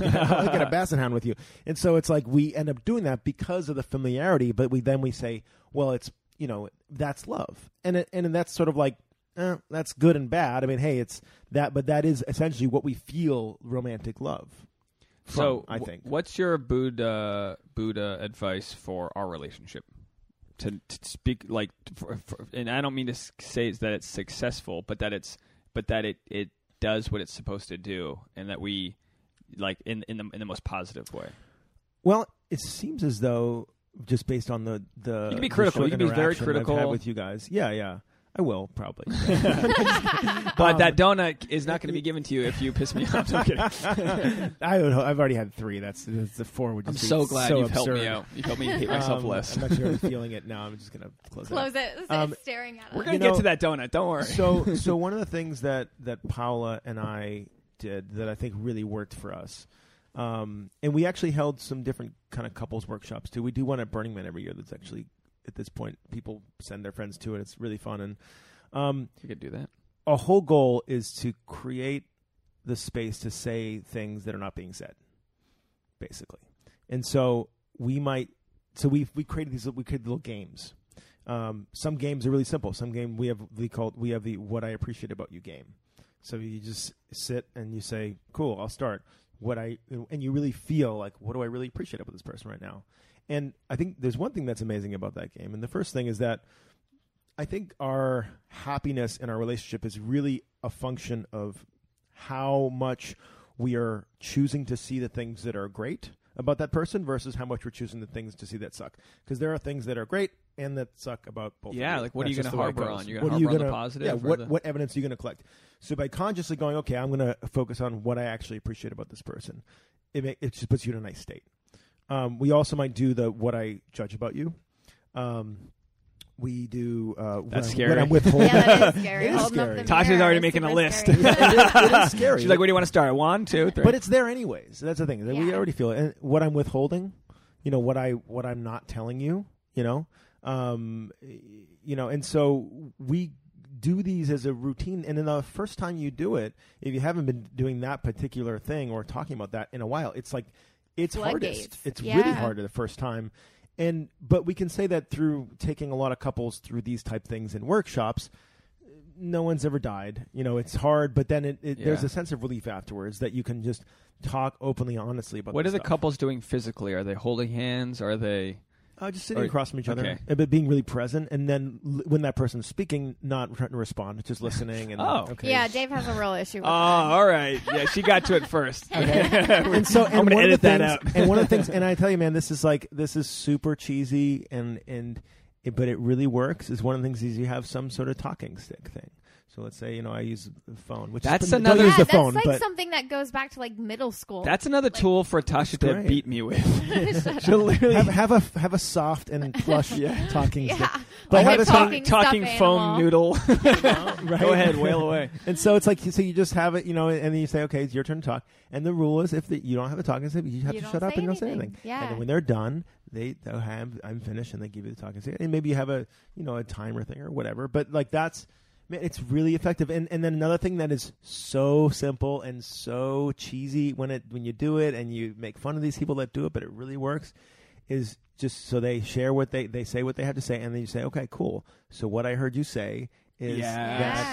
get a basset hound with you. And so it's like we end up doing that because of the familiarity, but we then we say, well, it's you know that's love, and it, and that's sort of like eh, that's good and bad. I mean, hey, it's that, but that is essentially what we feel romantic love. From, So, I think. what's your Buddha Buddha advice for our relationship? To, to speak like, for, for, and I don't mean to say that it's successful, but that it's, but that it it does what it's supposed to do, and that we, like, in in the in the most positive way. Well, it seems as though just based on the the You can be critical. You can be very interaction I've had critical. with you guys. Yeah, yeah, I will probably. But that donut is not going to be given to you if you piss me off. I'm kidding. I don't know. I've already had three. That's, that's the four. Would I'm be so glad so you've helped me out. You've helped me hate myself Um, less. I'm not sure I'm feeling it now. I'm just gonna close, it. Close it. it. It's Um, staring at us. We're gonna get know- to that donut. Don't worry. So, so one of the things that that Paula and I did that I think really worked for us, um, and we actually held some different kind of couples workshops too. We do one at Burning Man every year. That's actually at this point people send their friends to it. It's really fun and. Um, you could do that. a whole goal is to create the space to say things that are not being said, basically. And so we might, so we we created these we created little games. Um, some games are really simple. Some game we have we called we have the what I appreciate about you game. So you just sit and you say, "Cool, I'll start." What I and you really feel like, what do I really appreciate about this person right now? And I think there's one thing that's amazing about that game. And the first thing is that I think our happiness in our relationship is really a function of how much we are choosing to see the things that are great about that person versus how much we're choosing the things to see that suck. Because there are things that are great and that suck about both. of Yeah, like, what are you gonna way it harbor on? You're gonna What are you harbor on the gonna- positive Yeah, what the- what evidence are you going to collect? So by consciously going, okay, I'm going to focus on what I actually appreciate about this person. It ma- it just puts you in a nice state. Um, we also might do the what I judge about you. Um, we do uh, when That's I'm- scary. when I'm withholding. yeah, that is scary. It is scary. Tasha's already is making a list. scary. it, is, it is scary. She's like, "Where do you want to start? One, two, three. but it's there anyways. That's the thing. that We already feel it. And what I'm withholding, you know, what I what I'm not telling you, you know, um, you know, and so we do these as a routine. And then the first time you do it, if you haven't been doing that particular thing or talking about that in a while, it's like it's Floodgates. hardest. It's Yeah. really hard the first time. And but we can say that through taking a lot of couples through these type things in workshops, no one's ever died. You know, it's hard, but then it, it, there's a sense of relief afterwards that you can just talk openly, honestly about. what are this the couples doing physically? Are they holding hands? Are they? Uh, just sitting or- across from each other, okay. but being really present, and then l- when that person's speaking, not trying to respond, just listening. And Oh. okay. Yeah, Dave has a real issue with Oh, all right. Yeah, she got to it first. and so and I'm gonna one of edit the that things, out. and one of the things, and I tell you, man, this is like this is super cheesy, and and it, but it really works. Is one of the things is you have some sort of talking stick thing. So let's say you know I use the phone, which That's is, don't another- Yeah, use the that's phone, like but something that goes back to like middle school. That's another tool for Tasha to great. beat me with. She'll literally have, have a have a soft and plush Yeah. talking stick. yeah. But Like have a a talking, talking foam animal. noodle. Right? Go ahead, wail away. And so it's like so you just have it, you know, and then you say, okay, it's your turn to talk. And the rule is, if the, you don't have a talking stick, you have You to shut up and you don't say anything. anything. Yeah. And then when they're done, they they'll have I'm finished, and they give you the talking stick. And maybe you have a you know a timer thing or whatever. But like that's. Man, it's really effective, and and then another thing that is so simple and so cheesy when it when you do it, and you make fun of these people that do it, but it really works, is just so they share what they they say what they have to say, and then you say, okay, cool. So what I heard you say is Yes.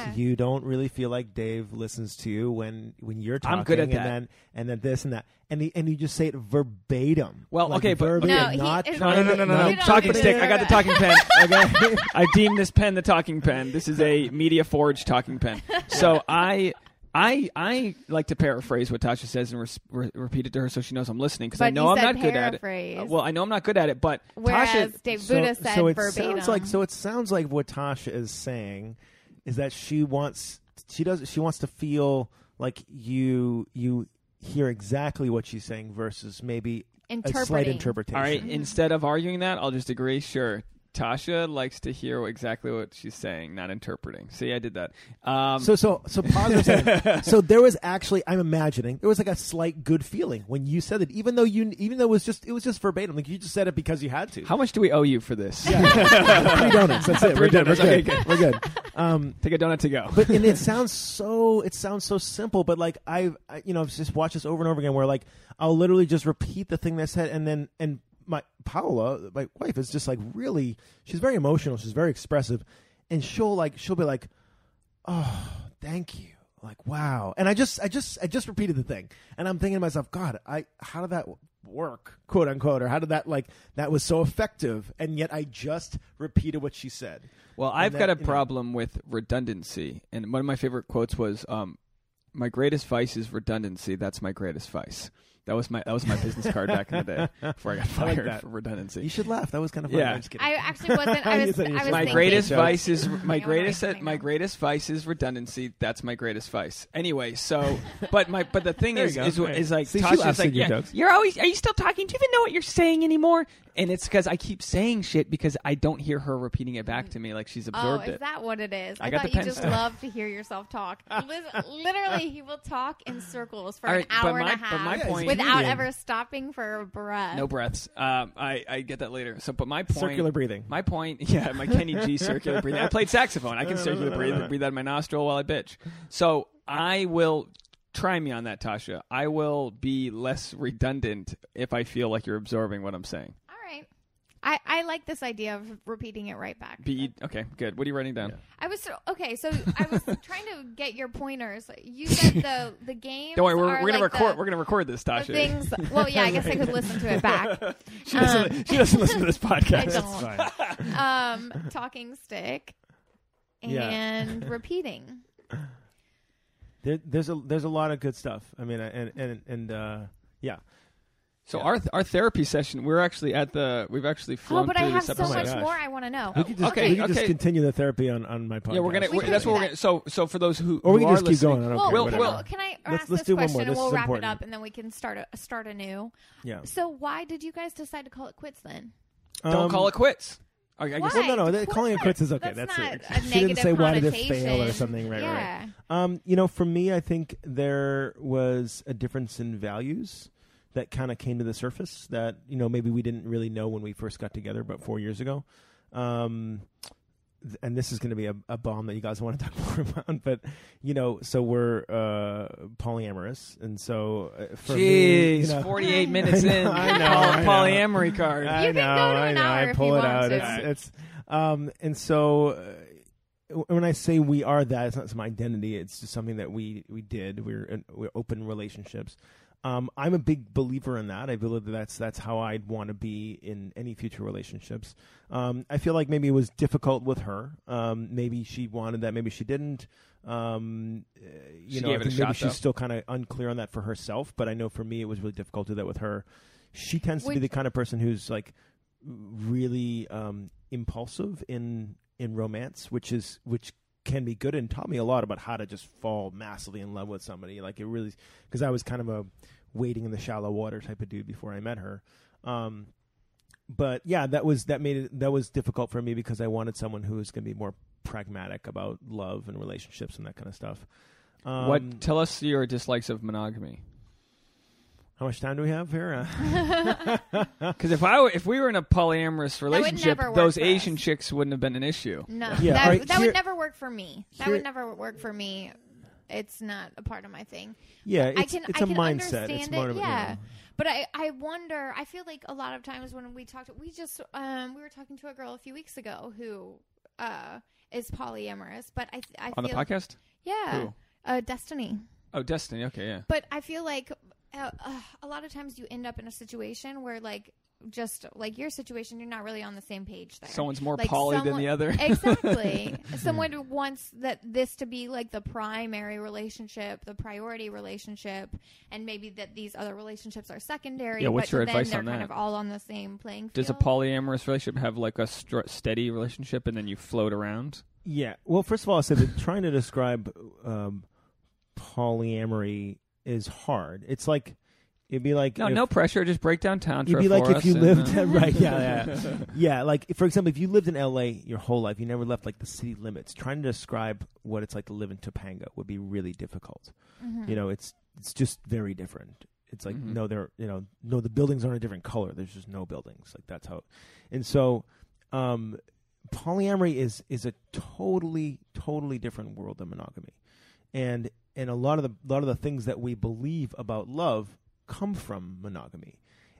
that you don't really feel like Dave listens to you when when you're talking. I'm good at and that. Then, and then this and that, and he, and you just say it verbatim. Well, Like okay, but- No, he- not it- No, no, no, no, no, no. Talking stick. I got the talking pen. Okay. I deem this pen the talking pen. This is a Media Forge talking pen. So I. I I like to paraphrase what Tasha says and res- re- repeat it to her so she knows I'm listening because I know I'm said not good at it. Uh, well, I know I'm not good at it, but Whereas Tasha, Dave so, Buddha said so it verbatim. sounds like so it sounds like what Tasha is saying is that she wants she does she wants to feel like you you hear exactly what she's saying versus maybe a slight interpretation. all right. Instead of arguing that, I'll just agree. Sure, Tasha likes to hear exactly what she's saying, not interpreting. See, I did that. Um, So so so for. So there was actually I'm imagining there was like a slight good feeling when you said it, even though you even though it was just it was just verbatim, like you just said it because you had to. how much do we owe you for this? Three donuts. That's it. Three We're good. We're. Okay, good. We're good. Um, Take a donut to go. but and it sounds so it sounds so simple but like I've I, you know I've just watched this over and over again where like I'll literally just repeat the thing they said and then and my Paola my wife is just like really she's very emotional she's very expressive and she'll like she'll be like oh thank you like wow and I just I just I just repeated the thing and I'm thinking to myself God I how did that work quote unquote or how did that like that was so effective and yet I just repeated what she said Well, I've that, got a you know- problem with redundancy, and one of my favorite quotes was, um, "My greatest vice is redundancy. That's my greatest vice." That was my that was my business card back in the day before I got I like fired that. for redundancy. you should laugh that was kind of funny Yeah. I'm just kidding. I actually wasn't. I was. I was my thinking, greatest Jokes. vice is my I greatest write something my down. greatest vice is redundancy. That's my greatest vice. Anyway, so but my but the thing There is you go. is, Right. is like See, she Tasha's laughs like your yeah, jokes. you're always are you still talking? Do you even know what you're saying anymore? And it's because I keep saying shit because I don't hear her repeating it back to me like she's Oh, absorbed is it. that what it is? I I, got thought the you pen just stuff. love to hear yourself talk. Lis- Literally, he will talk in circles for All an but hour my- and a but my half point- without ever stopping for a breath. No breaths. Um, I, I get that later. So, but my point. circular breathing My point. Yeah, my Kenny G circular breathing. I played saxophone. I can circular breathe, breathe out of my nostril while I bitch. So I will try me on that, Tasha. I will be less redundant if I feel like you're absorbing what I'm saying. All right. I, I like this idea of repeating it right back. Be okay. Good. What are you writing down? I was so, okay. So I was trying to get your pointers. You said the the games. Don't worry. We're, we're gonna like record. the- we're gonna record this, the Tasha. things. Well, yeah, I guess I could listen to it back. she, doesn't, she doesn't listen to this I podcast. don't. Um, talking stick Yeah. and repeating. There, there's a there's a lot of good stuff. I mean, and and and uh, yeah. So Yeah. our our therapy session. We're actually at the. We've actually flown Oh, but through I have this so much gosh. more I want to know. We could just, Okay, we could just continue the therapy on, on my podcast. Yeah, we're gonna. We we're- can that's do what we're gonna. So so for those who Or we who can are just keep going. I don't well, care. We'll- can, whatever. well, can I Let's- ask let's this do one more. question and we'll wrap important. it up and then we can start a start anew. yeah. So why did you guys decide to call it quits then? Don't Um, call it quits. Okay, I guess Why? Well, no, no. Quit that- calling it quits is okay. That's That's, not it. a She didn't say why did it fail or something, right? Yeah. Right. Um, you know, for me, I think there was a difference in values that kind of came to the surface that you know maybe we didn't really know when we first got together about four years ago. Um, th- and this is going to be a, a bomb that you guys want to talk more about, but you know, so we're uh, polyamorous, and so uh, for me, you Jeez, know, 48 minutes I know, in. I know, Poly- I know. Polyamory card. I You can know, go to I an know. hour I if pull you it want out. to. It's, it's um, and so uh, when I say we are that, it's not some identity. It's just something that we we did. We're in, we're open relationships. Um, I'm a big believer in that. I believe that that's that's how I'd want to be in any future relationships. Um, I feel like maybe it was difficult with her. Um, maybe she wanted that. Maybe she didn't. Um, uh, you She know, gave I it a think maybe shot, she's though. still kind of unclear on that for herself. But I know for me, it was really difficult to do that with her. She tends to be the kind of person who's like really um, impulsive in in romance, which is which can be good and taught me a lot about how to just fall massively in love with somebody. Like it really, because I was kind of a wading in the shallow water type of dude before I met her. Um, but yeah, that was that made it that was difficult for me because I wanted someone who was going to be more pragmatic about love and relationships and that kind of stuff. Um, what? Tell us your dislikes of monogamy. How much time do we have here? Uh, Because if I were, if we were in a polyamorous relationship, those Asian us. chicks wouldn't have been an issue. No, Yeah, that, all right, that here- would never work for me. That here- would never work for me. It's not a part of my thing. yeah, I it's, can it's I a can mindset. understand It's more it, of a- yeah. But I, I wonder. I feel like a lot of times when we talked, we just um we were talking to a girl a few weeks ago who uh is polyamorous. But I I On the feel podcast? yeah, Who? uh Destiny. Oh, Destiny. Okay, yeah. But I feel like uh, uh, a lot of times you end up in a situation where like just like your situation, you're not really on the same page there. Someone's more Like poly than the other. exactly. Someone wants that this to be like the primary relationship, the priority relationship, and maybe that these other relationships are secondary. Yeah, what's but your then advice they're on kind of all on the same playing field. Does a polyamorous relationship have like a str- steady relationship and then you float around? Yeah. Well, first of all, I said that trying to describe um, polyamory is hard. It's like It'd be like No, if- no pressure. Just break down town. You'd be like if us you and, lived uh, right, yeah, yeah, yeah. Like for example, if you lived in L.A. your whole life, you never left like the city limits. Trying to describe what it's like to live in Topanga would be really difficult. Mhm. You know, it's it's just very different. It's like Mhm. no, they're you know no, the buildings aren't a different color. There's just no buildings. Like that's how, and so um, polyamory is is a totally totally different world than monogamy, and and a lot of the lot of the things that we believe about love come from monogamy,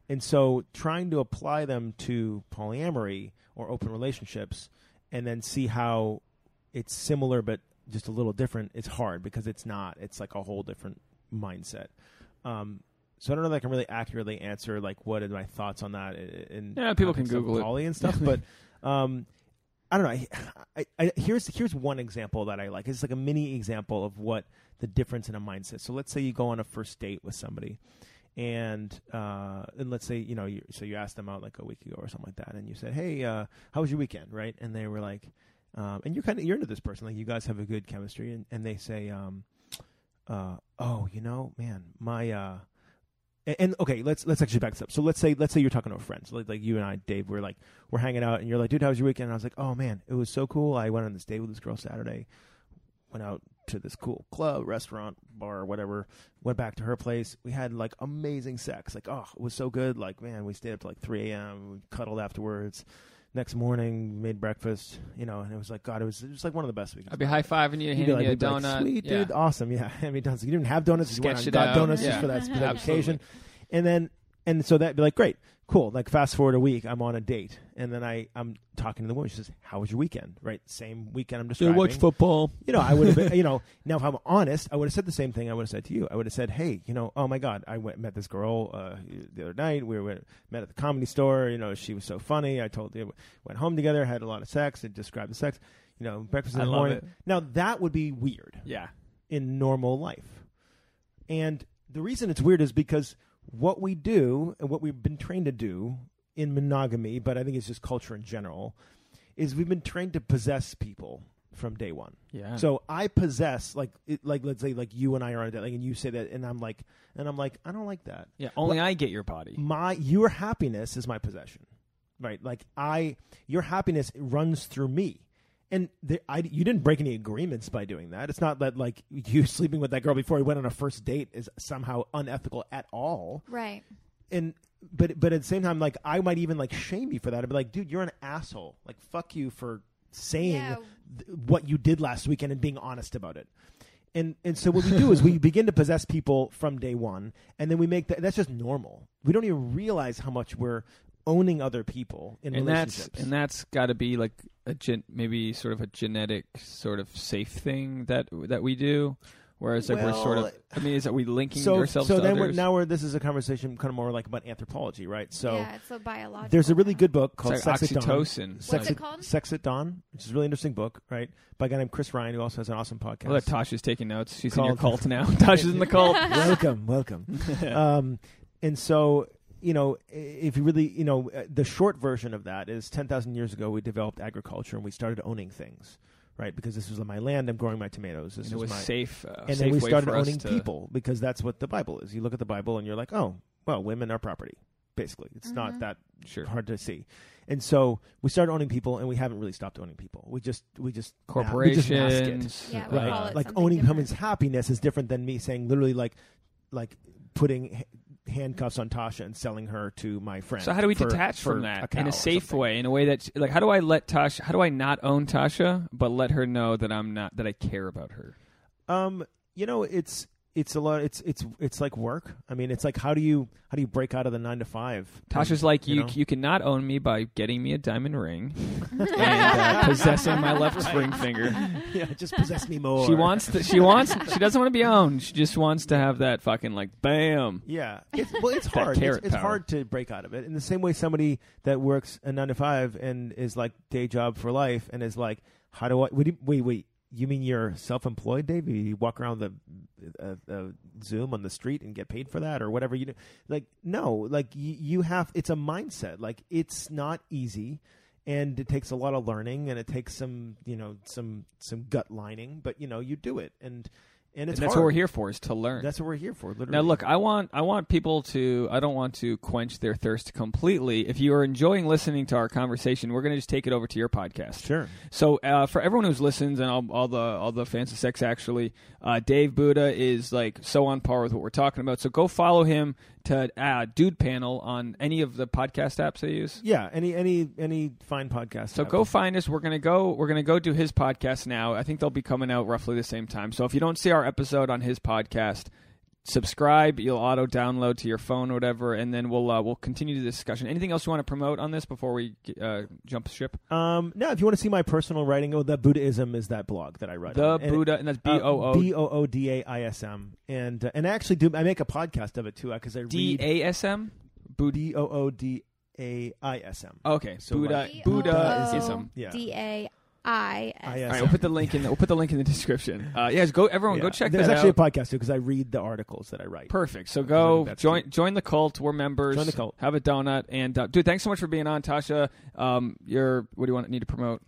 and so trying to apply them to polyamory or open relationships, and then see how it's similar but just a little different. It's hard because it's not. It's like a whole different mindset. Um, so I don't know if I can really accurately answer like what are my thoughts on that. In Yeah, people can Google it. poly and stuff, but um, I don't know. I, I, I, here's here's one example that I like. It's like a mini example of what the difference in a mindset. So let's say you go on a first date with somebody, and uh, and let's say you know you, so you asked them out like a week ago or something like that, and you said, hey, uh, how was your weekend, right? And they were like, um, and you're kind of you're into this person, like you guys have a good chemistry, and, and they say, um, uh, oh, you know, man, my uh, and, okay, let's let's actually back this up. So let's say let's say you're talking to a friend, so like, like you and I, Dave, we're like we're hanging out, and you're like, dude, how was your weekend? And I was like, oh man, it was so cool. I went on this date with this girl Saturday, went out to this cool club, restaurant, bar, whatever. Went back to her place. We had like amazing sex. Like, oh, it was so good. Like, man, we stayed up to like 3 a.m. We cuddled afterwards. Next morning, made breakfast. You know, and it was like God. It was it was like one of the best weekends. I'd be high fiving you, handing like, you a you'd like. Sweet yeah. dude, awesome. Yeah, I mean, donuts. You didn't have donuts. You went Sketch it got out. donuts Yeah. just for that specific occasion. And then and so that'd be like great, cool. Like fast forward a week, I'm on a date, and then I I'm talking to the woman. She says, "How was your weekend?" Right, same weekend I'm describing. Yeah, watch football. You know, I would have been, you know, now if I'm honest, I would have said the same thing I would have said to you. I would have said, hey, you know, oh my God, I went, met this girl uh, the other night. We were met at the comedy store. You know, she was so funny. I told you, went home together, had a lot of sex. and described the sex. You know, breakfast in the morning. it. Now, that would be weird Yeah. in normal life. And the reason it's weird is because what we do and what we've been trained to do in monogamy, but I think it's just culture in general, is we've been trained to possess people from day one. Yeah. So I possess like it, like let's say like you and I are on a date, like, and you say that, and I'm like, and I'm like, I don't like that. yeah. Only I get your body. My your happiness is my possession, right? Like I, your happiness runs through me, and there, I you didn't break any agreements by doing that. It's not that like you sleeping with that girl before you went on a first date is somehow unethical at all Right. and but but at the same time, like I might even like shame you for that. I'd be like, dude, you're an asshole. Like fuck you for saying Yeah. th- what you did last weekend and being honest about it. And and so what we do is we begin to possess people from day one, and then we make that. That's just normal. We don't even realize how much we're owning other people in and that's relationships. and that's got to be like a gen- maybe sort of a genetic sort of safe thing that that we do whereas like we're sort of i mean is that we linking so ourselves so to then we're now we're this is a conversation kind of more like about anthropology, right? So yeah, it's a biological. there's a really good book called like Sex at Dawn. oxytocin What's Sex it called? Sex at Dawn, which is a really interesting book, right? By a guy named Chris Ryan, who also has an awesome podcast. well, Tasha's taking notes. She's in your Called- cult now. Tasha's in the cult. welcome, welcome. um, and so, you know, if you really, you know, uh, the short version of that is 10,000 years ago, we developed agriculture and we started owning things, right? Because this was my land, I'm growing my tomatoes. This And it was was my, safe. Uh, and safe then we started owning to- people because that's what the Bible is. You look at the Bible and you're like, oh, well, women are property. Basically, it's not that Sure. hard to see. And so we started owning people, and we haven't really stopped owning people. We just we just we just Corporations. mask it Yeah, we right call it like owning different. someone's happiness is different than me saying literally like like putting h- handcuffs on tasha and selling her to my friend So how do we for- detach for from that in a safe way, in a way that like how do I let Tasha? How do I not own Tasha, but let her know that I'm not that I care about her? um you know it's it's a lot it's it's it's like work i mean it's like how do you how do you break out of the nine to five Tasha's like you. know? You, cannot own me by getting me a diamond ring and uh, possessing my left ring finger. yeah just possess me more She wants. To, she wants. She doesn't want to be owned. She just wants to have that fucking like bam. Yeah, it's, well, it's That hard. It's, it's hard to break out of it. In the same way, somebody that works a nine to five and is like day job for life and is like, how do I? Wait, wait, wait. You mean you're self-employed, Dave? You walk around the uh, uh, Zoom on the street and get paid for that, or whatever you do? Like, no. Like you, you have. It's a mindset. Like it's not easy. And it takes a lot of learning, and it takes some, you know, some some gut lining. But you know, you do it, and and and that's hard. what we're here for is to learn. That's what we're here for. Literally. Now, look, I want I want people to. I don't want to quench their thirst completely. If you are enjoying listening to our conversation, we're going to just take it over to your podcast. Sure. So, uh, for everyone who's listens and all, all the all the fans of sex, actually, uh, Dave Booda is like so on par with what we're talking about. So go follow him to uh, Dude Panel on any of the podcast apps they use. Yeah. Any any any fine podcast. So app. go find us. We're gonna go. We're gonna go do his podcast now. I think they'll be coming out roughly the same time. So if you don't see our episode on his podcast, subscribe. You'll auto download to your phone or whatever, and then we'll uh, we'll continue the discussion. Anything else you want to promote on this before we uh, jump ship? Um, no, if you want to see my personal writing, oh, the Boodaism is that blog that I write. The on. And- Booda, and that's B uh, O O B O O D A I S M, and uh, and I actually do. I make a podcast of it too because I D read A S M. Booda. B O O D A I S M. Okay, So, Booda. like- Boodaism. Yeah. D A I I S. S. All right, we'll put the link in. The, we'll put the link in the description. Uh, yes, go everyone, go check There's that actually out. a podcast too because I read the articles that I write. Perfect. So go that's join cute. join the cult. We're members. Join the cult. Have a donut and uh, dude. Thanks so much for being on, Tasha. Um, you're what do you want need to promote?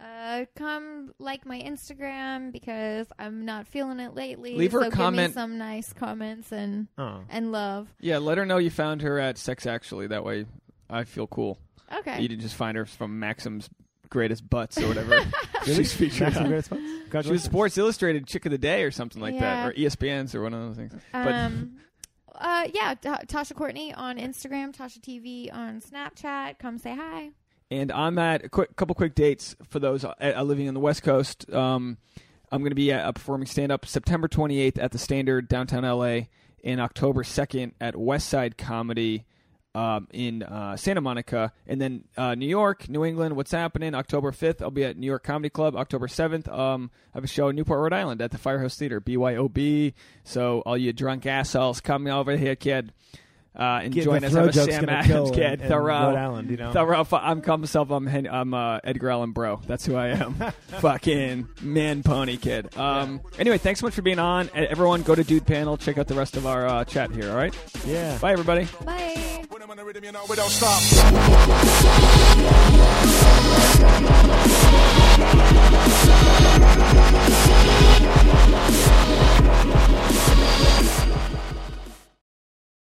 Uh, come like my Instagram because I'm not feeling it lately. Leave her so a comment. Give me some nice comments and Oh. and love. Yeah, let her know you found her at Sex Actually. That way, I feel cool. Okay. You didn't just find her from Maxim's greatest butts or whatever. She's featured Maximum on. Greatest Spots? She was Congratulations. Sports Illustrated Chick of the Day or something like that, or ESPN's or one of those things. But Um, uh, yeah, Ta- Tasha Courtney on Instagram, Tasha TV on Snapchat. Come say hi. and I'm at a quick couple quick dates for those uh, uh, living on the West Coast. Um, I'm going to be uh, performing stand up September 28th at the Standard downtown LA, and October 2nd at West Side Comedy um, in uh, Santa Monica, and then uh, New York, New England. What's happening? October 5th, I'll be at New York Comedy Club. October 7th, um, I have a show in Newport, Rhode Island at the Firehouse Theater, BYOB. So all you drunk assholes, come over here, kid uh, and Get join us. I'm a Sam Adams kid, and, Thoreau, Rhode Island, you know? Thoreau. I'm calling myself. I'm Hen- I'm uh, Edgar Allan Bro. That's who I am. Fucking man, pony kid. Um, anyway, thanks so much for being on. Everyone, go to Dude Panel. Check out the rest of our uh, chat here. All right. Yeah. Bye, everybody. Bye. Bye.